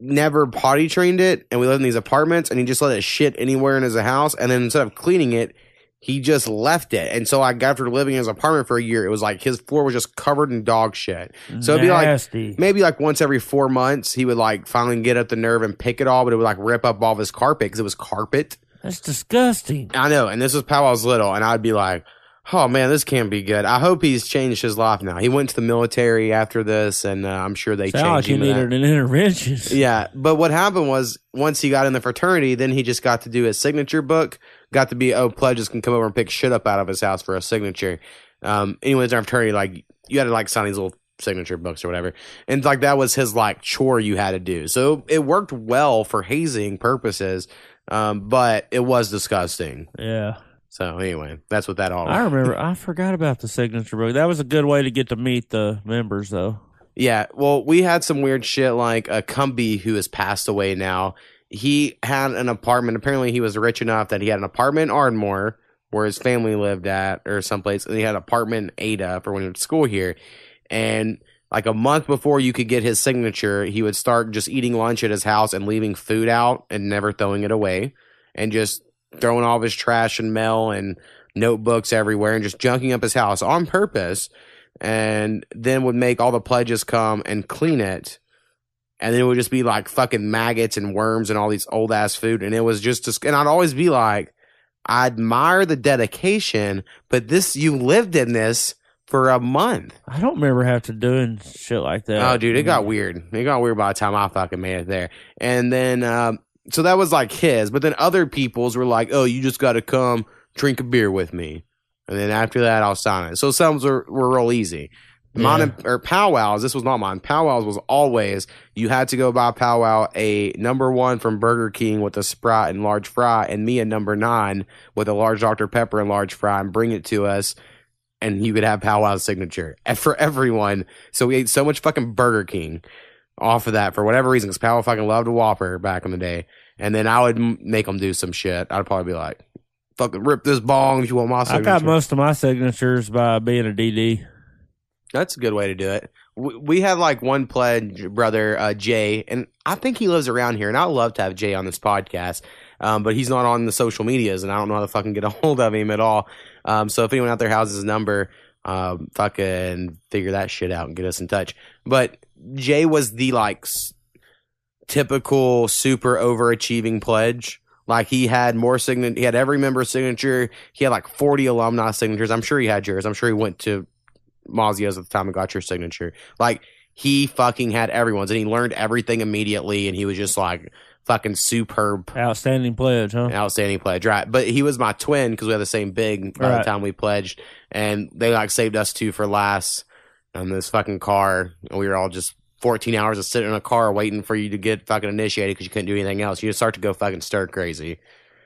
never potty trained it. And we lived in these apartments, and he just let it shit anywhere in his house. And then instead of cleaning it, he just left it. And so, like after living in his apartment for a year, it was like his floor was just covered in dog shit. So it'd be like maybe like once every four months, he would like finally get up the nerve and pick it all, but it would like rip up all of his carpet because it was carpet. That's disgusting. I know, and this was Powwow was little, and I'd be like, "Oh man, this can't be good." I hope he's changed his life now. He went to the military after this, and uh, I'm sure they Sound like changed he him. to needed an intervention. Yeah, but what happened was once he got in the fraternity, then he just got to do his signature book. Got to be oh pledges can come over and pick shit up out of his house for a signature. Um, anyways, our attorney like you had to like sign these little signature books or whatever, and like that was his like chore you had to do. So it worked well for hazing purposes, um, but it was disgusting. Yeah. So anyway, that's what that all. I remember. I forgot about the signature book. That was a good way to get to meet the members, though. Yeah, well, we had some weird shit like a Cumby who has passed away now. He had an apartment. Apparently, he was rich enough that he had an apartment in Ardmore where his family lived at, or someplace, and he had an apartment in Ada for when he went to school here. And like a month before you could get his signature, he would start just eating lunch at his house and leaving food out and never throwing it away, and just throwing all his trash and mail and notebooks everywhere, and just junking up his house on purpose and then would make all the pledges come and clean it. And then it would just be like fucking maggots and worms and all these old ass food. And it was just, dis- and I'd always be like, I admire the dedication, but this, you lived in this for a month. I don't remember having to doing shit like that. Oh, dude, it got weird. It got weird by the time I fucking made it there. And then, um, so that was like his, but then other people's were like, oh, you just got to come drink a beer with me. And then after that, I'll sign it. So some were, were real easy. Mine and- or powwows, this was not mine. Powwows was always you had to go buy powwow a number one from Burger King with a Sprite and large fry, and me a number nine with a large Dr. Pepper and large fry, and bring it to us. And you could have powwow's signature and for everyone. So we ate so much fucking Burger King off of that for whatever reason, because Powwow fucking loved a Whopper back in the day. And then I would m- make them do some shit. I'd probably be like, "Fucking rip this bong if you want my I got most of my signatures by being a DD. That's a good way to do it. We, we have like one pledge brother, uh, Jay, and I think he lives around here. And I'd love to have Jay on this podcast, um, but he's not on the social medias, and I don't know how to fucking get a hold of him at all. Um, so if anyone out there has his number, um, fucking figure that shit out and get us in touch. But Jay was the like s- typical super overachieving pledge. Like he had more signature, he had every member signature. He had like forty alumni signatures. I'm sure he had yours. I'm sure he went to Mazzio's at the time and got your signature. Like he fucking had everyone's, and he learned everything immediately, and he was just like fucking superb, Outstanding pledge, huh? outstanding pledge. Right, but he was my twin because we had the same big by the time we pledged, and they like saved us two for last on this fucking car, and we were all just. 14 hours of sitting in a car waiting for you to get fucking initiated because you couldn't do anything else. You just start to go fucking stir crazy.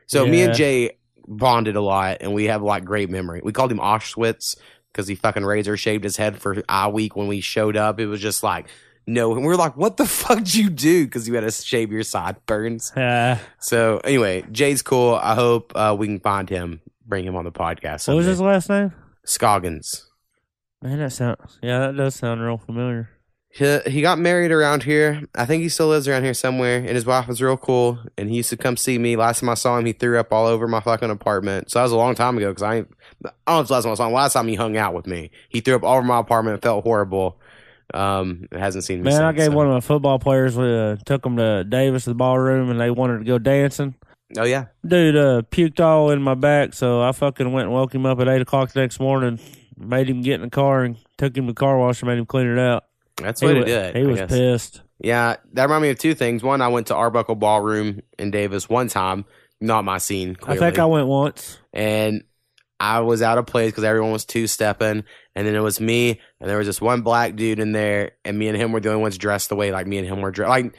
So me and Jay bonded a lot and we have like great memory. We called him Auschwitz because he fucking razor shaved his head for eye week when we showed up. It was just like, no. And we are like, what the fuck did you do? Because you had to shave your sideburns. Uh, So anyway, Jay's cool. I hope uh, we can find him, bring him on the podcast. what was his last name? Scoggins. Man, that sound yeah, that does sound real familiar. He, he got married around here. I think he still lives around here somewhere. And his wife was real cool. And he used to come see me. Last time I saw him, he threw up all over my fucking apartment. So that was a long time ago because I, I don't know if last time I saw him. Last time he hung out with me, he threw up all over my apartment. It felt horrible. Um, hasn't seen me. Man, I gave so. one of my football players. We uh, took them to Davis, the ballroom, and they wanted to go dancing. Oh yeah, Dude, uh, puked all in my back, so I fucking went and woke him up at eight o'clock the next morning. Made him get in the car and took him to the car wash and made him clean it out. That's the way he to it. He I was guess. pissed. Yeah, that reminded me of two things. One, I went to Arbuckle Ballroom in Davis one time. Not my scene. I think I went once. and I was out of place because everyone was two stepping, and then it was me, and there was just one black dude in there, and me and him were the only ones dressed the way like me and him were dressed, like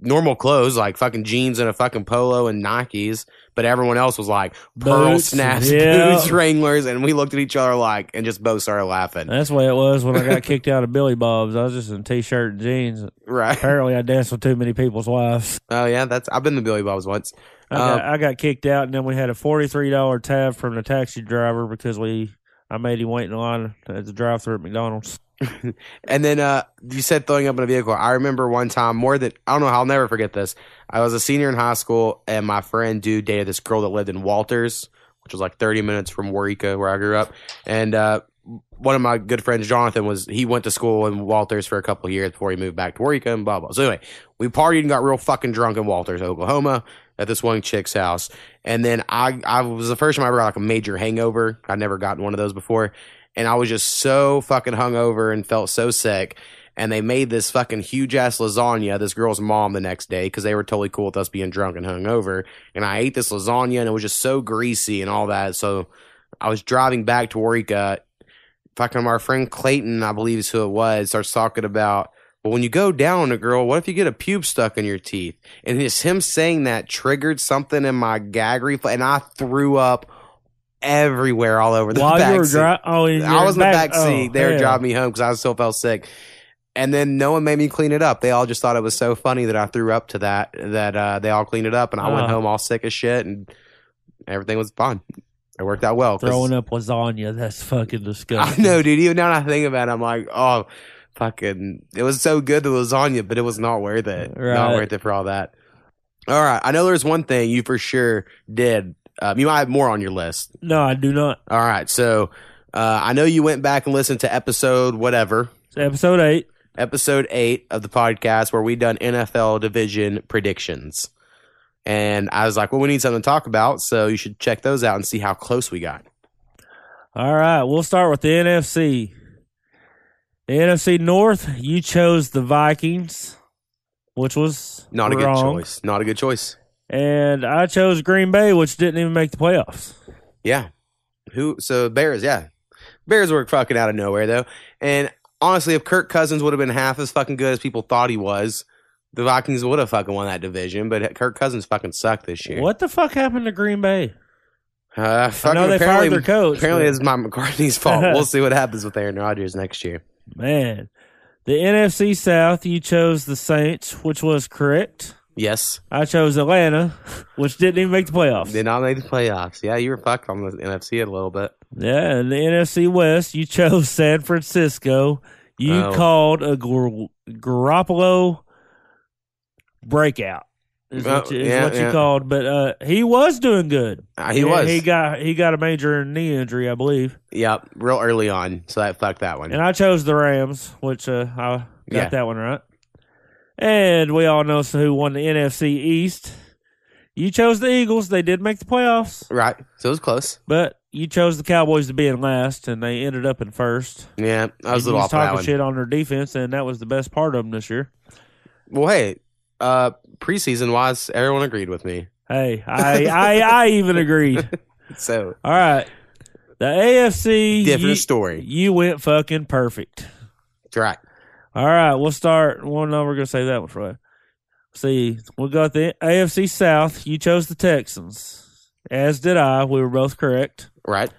normal clothes, like fucking jeans and a fucking polo and Nikes, but everyone else was like pearl Boots, snaps, yeah. boots, Wranglers, and we looked at each other like, and just both started laughing. That's the way it was when I got kicked out of Billy Bob's. I was just in t-shirt and jeans. Right? Apparently, I danced with too many people's wives. Oh yeah, that's I've been to Billy Bob's once. I, Um, got, I got kicked out, and then we had a forty-three dollar tab from the taxi driver because we I made him wait in line at the drive-through at McDonald's. And then uh, you said throwing up in a vehicle. I remember one time more than I don't know. I'll never forget this. I was a senior in high school, and my friend dude dated this girl that lived in Walters, which was like 30 minutes from Waurika, where I grew up. And uh, one of my good friends, Jonathan, was he went to school in Walters for a couple years before he moved back to Waurika and blah blah. So anyway, we partied and got real fucking drunk in Walters, Oklahoma, at this one chick's house. And then I I was the first time I ever got like a major hangover. I'd never gotten one of those before and I was just so fucking hungover and felt so sick. And they made this fucking huge ass lasagna, this girl's mom, the next day because they were totally cool with us being drunk and hungover. And I ate this lasagna and it was just so greasy and all that. So I was driving back to Waurika. Fucking our friend Clayton, I believe is who it was, starts talking about. Well, when you go down a girl, what if you get a pube stuck in your teeth? And just him saying that triggered something in my gag reflex, and I threw up everywhere all over the While back you were seat. oh, you I was in the back oh, seat. They were driving me home because I still felt sick. And then no one made me clean it up. They all just thought it was so funny that I threw up to that that uh, they all cleaned it up, and I went Oh. home all sick as shit, and everything was fine. It worked out well. 'cause- Throwing up lasagna, that's fucking disgusting. I disgusting. know, dude. Even now that I think about it, I'm like, oh, fucking, it was so good the lasagna, but it was not worth it. Not worth it for all that. All right, I know there's one thing you for sure did. Um, you might have more on your list. No, I do not. All right, so uh, I know you went back and listened to episode whatever, It's episode eight. episode eight of the podcast where we done NFL division predictions. And I was like, well, we need something to talk about, so you should check those out and see how close we got. All right, we'll start with the NFC. The NFC North, you chose the Vikings, which was Not a good choice. Not a good choice. And I chose Green Bay, which didn't even make the playoffs. Yeah. Who? So Bears, yeah. Bears were fucking out of nowhere though. And honestly, if Kirk Cousins would have been half as fucking good as people thought he was, the Vikings would have fucking won that division. But Kirk Cousins fucking sucked this year. What the fuck happened to Green Bay? Uh, I know they fired their coach. apparently, it's Mike McCarthy's fault. we'll see what happens with Aaron Rodgers next year. man, the NFC South, you chose the Saints, which was correct. Yes, I chose Atlanta, which didn't even make the playoffs. did not make the playoffs. Yeah, you were fucked on the NFC a little bit. Yeah, and the NFC West, you chose San Francisco. You Oh. called a Gar- Garoppolo breakout. Is what, Oh, you, is yeah, what you yeah. called, but uh, he was doing good. Uh, he Yeah, was. He got he got a major knee injury, I believe. Yep, real early on, so that fucked that one. And I chose the Rams, which uh, I got that one right. And we all know who won the NFC East. You chose the Eagles. They did make the playoffs, right, so it was close. but you chose the Cowboys to be in last, and they ended up in first. Yeah, I was a little off of that talking one. shit on their defense, and that was the best part of them this year. Well, hey, uh, preseason wise, everyone agreed with me. Hey, I I, I even agreed. So All right, the AFC different you, story. you went fucking perfect. That's right. All right, we'll start. Well, no, we're gonna say that one for you. See, we got the AFC South. You chose the Texans, as did I. We were both correct. Right.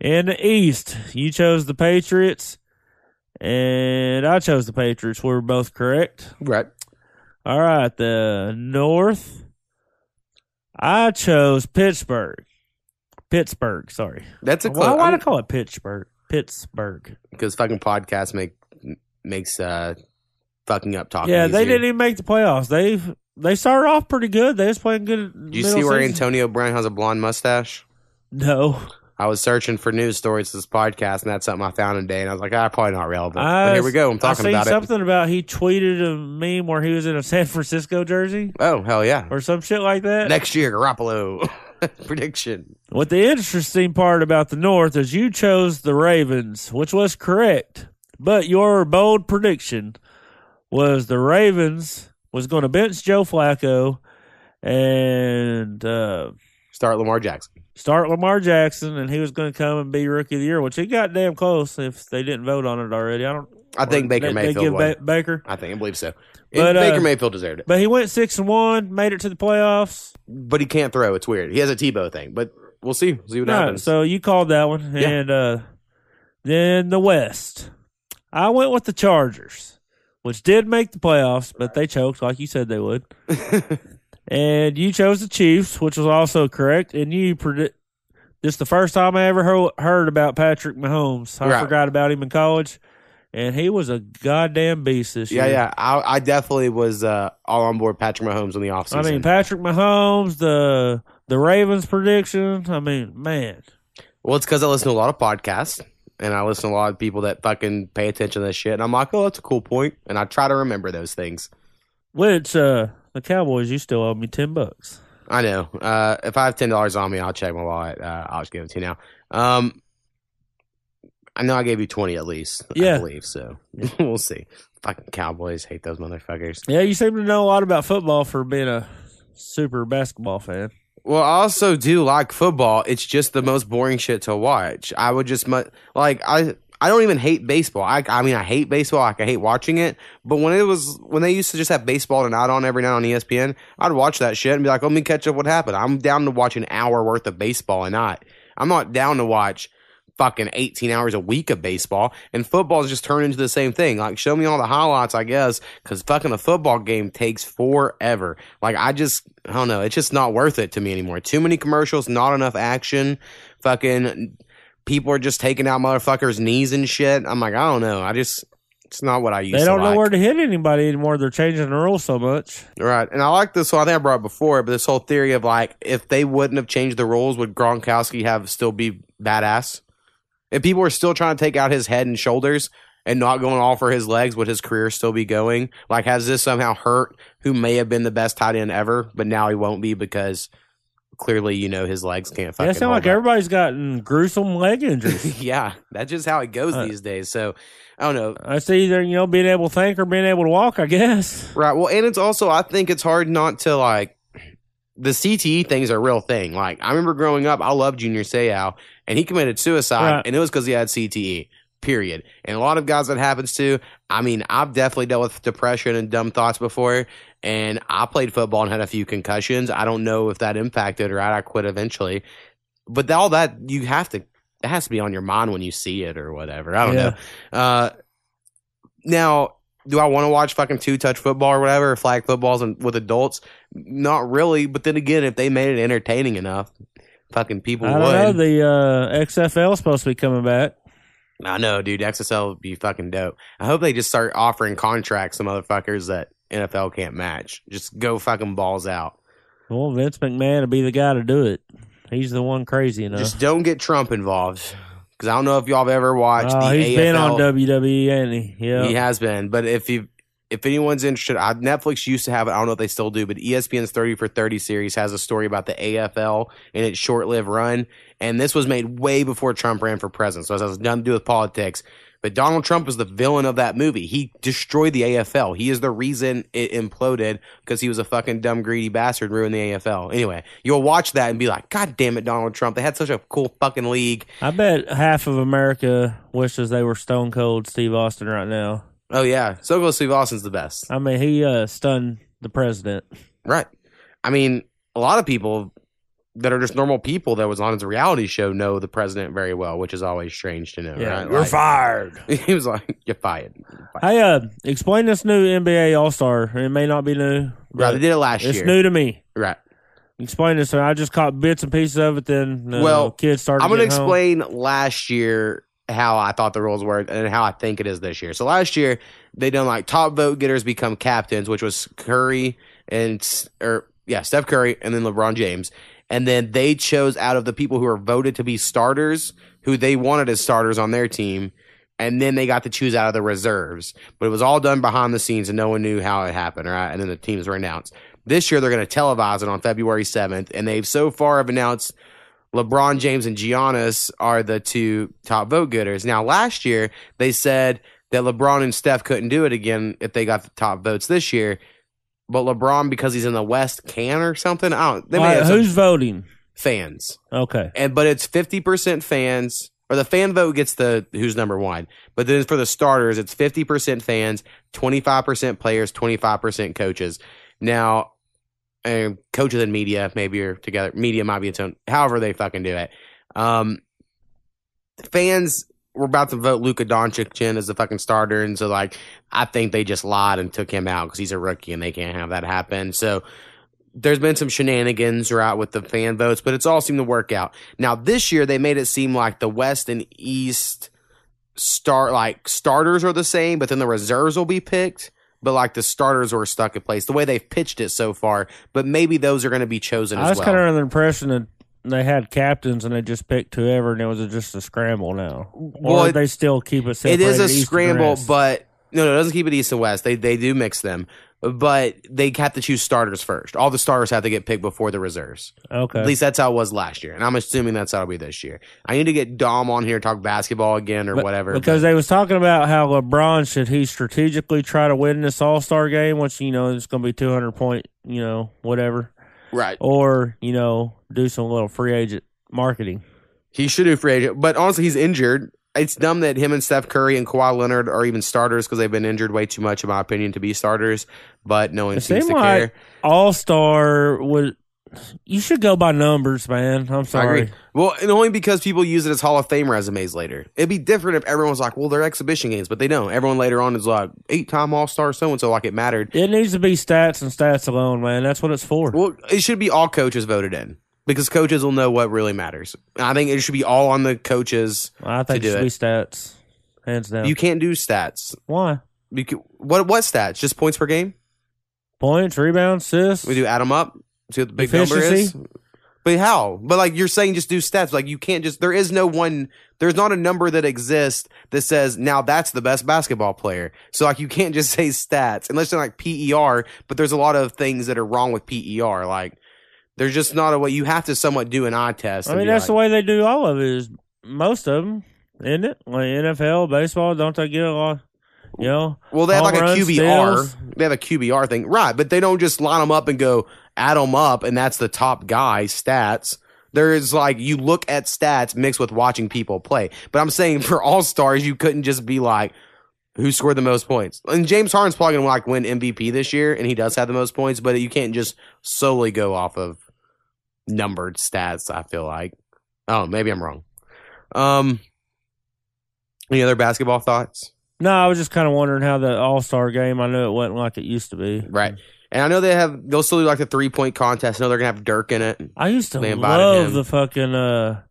In the East, you chose the Patriots, and I chose the Patriots. We were both correct. Right. All right, the North. I chose Pittsburgh. Pittsburgh, sorry. That's a Why, close why do I call it Pittsburgh? Pittsburgh. because fucking podcasts make makes uh fucking up talking. Yeah, they didn't even make the playoffs. They they started off pretty good. They was playing good. Did you see where Antonio Brown has a blonde mustache? No, I was searching for news stories for this podcast, and that's something I found today, and I was like, ah, probably not relevant. I, but here we go. I'm I talking seen about it. something about he tweeted a meme where he was in a San Francisco jersey Oh hell yeah! or some shit like that. Next year, Garoppolo prediction. What the interesting part about the North is you chose the Ravens, which was correct, but your bold prediction was the Ravens was going to bench Joe Flacco and uh, Start Lamar Jackson. start Lamar Jackson, and he was going to come and be Rookie of the Year, which he got damn close. If they didn't vote on it already, I don't. I think Baker they, they Mayfield give won. ba- Baker, I think I believe so. But, And Baker uh, Mayfield deserved it, but he went six and one, made it to the playoffs. but he can't throw. It's weird. He has a Tebow thing, but we'll see. See what Right, happens. so you called that one, Yeah. and uh, then the West. I went with the Chargers, which did make the playoffs, but they choked like you said they would. and you chose the Chiefs, which was also correct. And you predict. This is the first time I ever heard, heard about Patrick Mahomes. I Right. forgot about him in college, and he was a goddamn beast this yeah, year. yeah. I, I definitely was uh, all on board Patrick Mahomes in the offseason. I mean, Patrick Mahomes, the the Ravens prediction. I mean, man, Well, it's because I listen to a lot of podcasts and I listen to a lot of people that fucking pay attention to this shit. And I'm like, oh, that's a cool point. And I try to remember those things. which uh, the Cowboys, you still owe me ten bucks. I know. Uh, if I have ten dollars on me, I'll check my wallet. Uh, I'll just give it to you now. Um, I know I gave you twenty at least. I Yeah. believe so. we'll see. Fucking Cowboys hate those motherfuckers. Yeah, you seem to know a lot about football for being a super basketball fan. Well, I also do like football. It's just the most boring shit to watch. I would just like I. I don't even hate baseball. I, I mean, I hate baseball. Like, I hate watching it. But when it was when they used to just have baseball tonight on every night on ESPN, I'd watch that shit and be like, "Let me catch up what happened." I'm down to watch an hour worth of baseball a night. I'm not down to watch fucking 18 hours a week of baseball. And football's just turned into the same thing. Like, show me all the highlights, I guess, because fucking a football game takes forever. Like, I just, I don't know. It's just not worth it to me anymore. Too many commercials, not enough action. Fucking people are just taking out motherfuckers' knees and shit. I'm like, I don't know. I just, it's not what I used They don't know like. where to hit anybody anymore. They're changing the rules so much. Right. And I like this. So I think I brought it before, but this whole theory of like, if they wouldn't have changed the rules, would Gronkowski have still be badass? If people are still trying to take out his head and shoulders and not going all for his legs, would his career still be going? Like, has this somehow hurt who may have been the best tight end ever, but now he won't be because clearly, you know, his legs can't fucking it sounds like up. everybody's gotten gruesome leg injuries. yeah, that's just how it goes Uh, these days. So I don't know. That's either you know being able to think or being able to walk. I guess. Right. Well, and it's also I think it's hard not to like the CTE thing's are a real thing. Like I remember growing up, I loved Junior Seau, and he committed suicide, Right. and it was because he had CTE. Period. And a lot of guys that happens to. I mean, I've definitely dealt with depression and dumb thoughts before, and I played football and had a few concussions. I don't know if that impacted or I quit eventually, but all that you have to. It has to be on your mind when you see it or whatever. I don't Yeah. know. Uh, now, do I want to watch fucking two touch football or whatever, flag footballs and with adults? Not really. But then again, if they made it entertaining enough, fucking people I would. know. The uh, XFL is supposed to be coming back. I know, dude. XFL would be fucking dope. I hope they just start offering contracts to motherfuckers that NFL can't match. Just go fucking balls out. Well, Vince McMahon would be the guy to do it. He's the one crazy enough. Just don't get Trump involved. Because I don't know if y'all have ever watched Oh, the he's AFL. been on WWE, and he? Yeah. He has been. But if you if anyone's interested, I, Netflix used to have it. I don't know if they still do, but ESPN's 30 for 30 series has a story about the AFL and its short lived run. And this was made way before Trump ran for president. So it has nothing to do with politics. But Donald Trump was the villain of that movie. He destroyed the AFL. He is the reason it imploded because he was a fucking dumb, greedy bastard and ruined the AFL. Anyway, you'll watch that and be like, God damn it, Donald Trump. They had such a cool fucking league. I bet half of America wishes they were Stone Cold Steve Austin right now. Oh, yeah. So goes Steve Austin's the best. I mean, he uh, stunned the president. Right. I mean, a lot of people that are just normal people that was on his reality show know the president very well, which is always strange to know. Yeah, right? Like, fired. He was like, "You're fired." You're fired. Hey, uh, explain this new NBA All Star. It may not be new. Right, they did it last it's year. It's new to me. Right. Explain this. I just caught bits and pieces of it. Then uh, Well, kids started. I'm gonna getting home. explain last year how I thought the rules were and how I think it is this year. So last year they done like top vote getters become captains, which was Curry and or yeah Steph Curry and then LeBron James, and then they chose out of the people who were voted to be starters who they wanted as starters on their team. And then they got to choose out of the reserves, but it was all done behind the scenes, and no one knew how it happened. Right, and then the teams were announced. This year, they're going to televise it on February seventh, and they've so far have announced LeBron James and Giannis are the two top vote getters. Now, last year they said that LeBron and Steph couldn't do it again if they got the top votes this year, but LeBron because he's in the West can or something. I don't. They may right, have who's voting? fans, Okay. and but it's fifty percent fans. Or the fan vote gets the who's number one, but then for the starters, it's fifty percent fans, twenty five percent players, twenty five percent coaches. Now, and coaches and media maybe are together. Media might be its own. However, they fucking do it. Um, fans were about to vote Luka Doncic in as the fucking starter, and so like I think they just lied and took him out because he's a rookie and they can't have that happen. So there's been some shenanigans throughout with the fan votes, but it's all seemed to work out. Now this year they made it seem like the West and East start like starters are the same, but then the reserves will be picked. But like the starters were stuck in place the way they've pitched it so far. But maybe those are going to be chosen I as was well. kind of under the impression that they had captains and they just picked whoever, and it was just a scramble now. Well, or it- they still keep it it is a east scramble, but no, no, it doesn't keep it east and west. They they do mix them, but they have to choose starters first. All the starters have to get picked before the reserves. okay. At least that's how it was last year, and I'm assuming that's how it'll be this year. I need to get Dom on here talk basketball again or But- whatever. Because they was talking about how LeBron should he strategically try to win this All Star game, which you know it's going to be two hundred point, you know, whatever, but- right, or you know, do some little free agent marketing. he should do free agent, but honestly, he's injured. It's dumb that him and Steph Curry and Kawhi Leonard are even starters because they've been injured way too much, in my opinion, to be starters. But no one It seems to like care. All Star would. You should go by numbers, man. I'm sorry. Well, and only because people use it as Hall of Fame resumes later. It'd be different if everyone was like, well, they're exhibition games, but they don't. Everyone later on is like, eight time All Star so and so, like it mattered. It needs to be stats and stats alone, man. That's what it's for. Well, it should be all coaches voted in because coaches will know what really matters. I think it should be all on the coaches. I think to it do should it. be stats, hands down. You can't do stats. Why? You can, what what stats? Just points per game? Points, rebounds, assists. We do add them up. See what the big number is. But how? But like you're saying, just do stats. Like you can't just. There is no one. There's not a number that exists that says now that's the best basketball player. So like you can't just say stats unless they're like PER. But there's a lot of things that are wrong with PER. Like there's just not a way. You have to somewhat do an eye test. I mean, that's the way they do all of it. Is most of them, isn't it? Like NFL, baseball, don't they get a lot? You know, Well, they have like a QBR. steals. They have a QBR thing, right? But they don't just line them up and go add them up, and that's the top guy stats. There is like you look at stats mixed with watching people play. But I'm saying for all stars, you couldn't just be like who scored the most points. And James Harden's probably gonna like win MVP this year, and he does have the most points. But you can't just solely go off of numbered stats. I feel like. Oh, maybe I'm wrong. Um, any other basketball thoughts? no, I was just kind of wondering how the All Star game. I know it wasn't like it used to be. Right. And I know they have they'll still do like the three point contest. I know they're gonna have Dirk in it. I used to love the fucking uh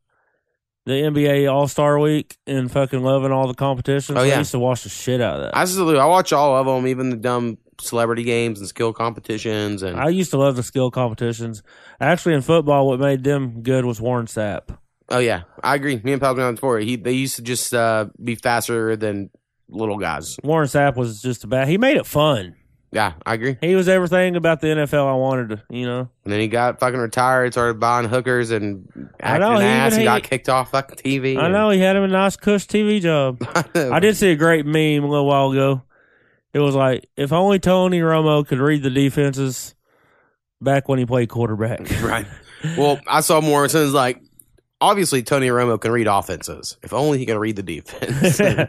the NBA All Star Week and fucking loving all the competitions. Oh, yeah. I used to watch the shit out of that. Do. I watch all of them, even the dumb celebrity games and skill competitions. And I used to love the skill competitions. Actually, in football, what made them good was Warren Sapp. oh yeah, I agree. Me and Pal been on before. He they used to just uh, be faster than little guys. Warren Sapp was just about. He made it fun. Yeah, I agree. He was everything about the NFL I wanted to. You know, And then he got fucking retired, started buying hookers and I acting know, he ass, even- and got kicked off fucking TV. I know he had him a nice cush TV job. I did see a great meme a little while ago. It was like, if only Tony Romo could read the defenses back when he played quarterback. right. Well, I saw more. Was like, obviously Tony Romo can read offenses. If only he could read the defense. I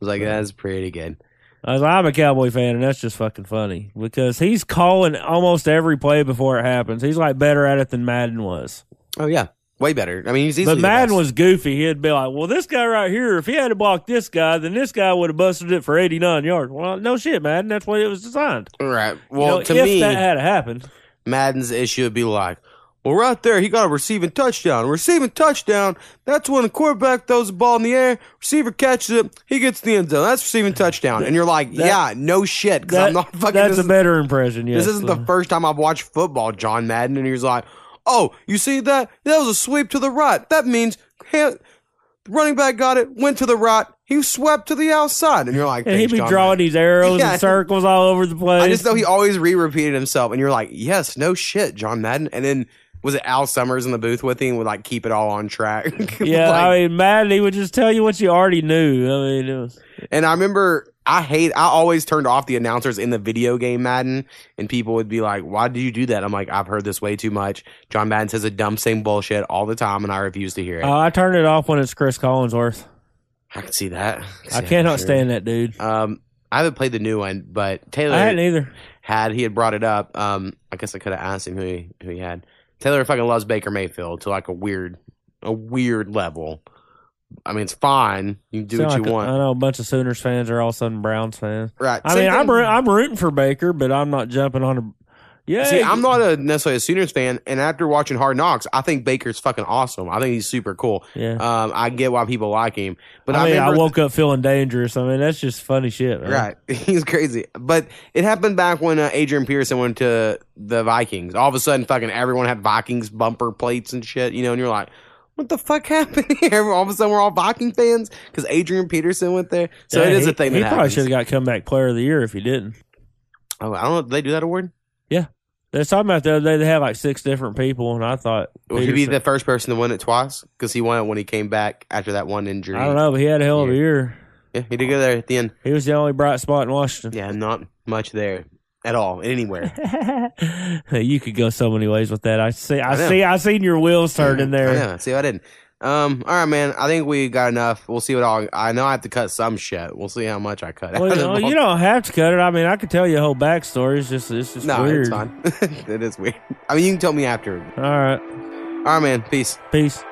was like, that's pretty good. I was like, I'm a Cowboy fan, and that's just fucking funny because he's calling almost every play before it happens. He's like better at it than Madden was. Oh yeah, way better. I mean, he's easily But the Madden was goofy. He'd be like, "Well, this guy right here, if he had to block this guy, then this guy would have busted it for 89 yards." Well, no shit, Madden. That's why it was designed. right. You Well, know, to if me, that had happened, Madden's issue would be like, well, right there, he got a receiving touchdown. Receiving touchdown, that's when the quarterback throws the ball in the air, receiver catches it, he gets the end zone. That's receiving touchdown. And you're like, That- yeah, no shit, because I'm not fucking. that's a better impression. Yes. this isn't the uh-huh. first time I've watched football, John Madden. And he's like, oh, you see that? That was a sweep to the right. That means hand, running back got it, went to the right, he swept to the outside. And you're like, and he'd be John drawing Madden." these arrows Yeah. and circles all over the place. I just know he always re-repeated himself, and you're like, yes, no shit, John Madden. And then was it Al Summers in the booth with him? Would like keep it all on track. yeah, Like- I mean, Madden, he would just tell you what you already knew. I mean, it was, and I remember I hate. I always turned off the announcers in the video game Madden, and people would be like, "Why did you do that?" I'm like, "I've heard this way too much." John Madden says a dumb same bullshit all the time, and I refuse to hear it. uh, I turned it off when it's Chris Collinsworth. I can see that. see I cannot sure. stand that dude. Um, I haven't played the new one, but Taylor I hadn't either. had he had brought it up. Um, I guess I could have asked him who he who he had. Taylor fucking loves Baker Mayfield to like a weird, a weird level. I mean, it's fine. You can do Sound what you like a- want, I know a bunch of Sooners fans are all of a sudden Browns fans. right? I Same mean, I'm I'm rooting for Baker, but I'm not jumping on a. Yeah, See, I'm not a necessarily a Sooners fan, and after watching Hard Knocks, I think Baker's fucking awesome. I think he's super cool. Yeah, Um, I get why people like him, but I I, mean, I woke up feeling dangerous. I mean, that's just funny shit, man. right, he's crazy. But it happened back when uh, Adrian Peterson went to the Vikings. All of a sudden, fucking everyone had Vikings bumper plates and shit, you know, and you're like. What the fuck happened here? All of a sudden, we're all Viking fans because Adrian Peterson went there. So Yeah, it is he, a thing He probably should have got comeback player of the year if he didn't. Oh, I don't know. Did they do that award? They're talking about the other day they had like six different people, and I thought Would he be the first person to win it twice? Because he won it when he came back after that one injury. I don't know, but he had a hell of a year. Yeah, he did go there at the end. He was the only bright spot in Washington. Yeah, not much there at all, anywhere. you could go so many ways with that. I see. I, I see. I seen your wheels turning there. Know. See, I didn't. Um. All right, man. I think we got enough. We'll see what all. I know I have to cut some shit. We'll see how much I cut. Well, of you, know, you don't have to cut it. I mean, I could tell you a whole backstory. It's just, it's just no, weird. it's fine. it is weird. I mean, you can tell me after. All right, All right, man. Peace. peace.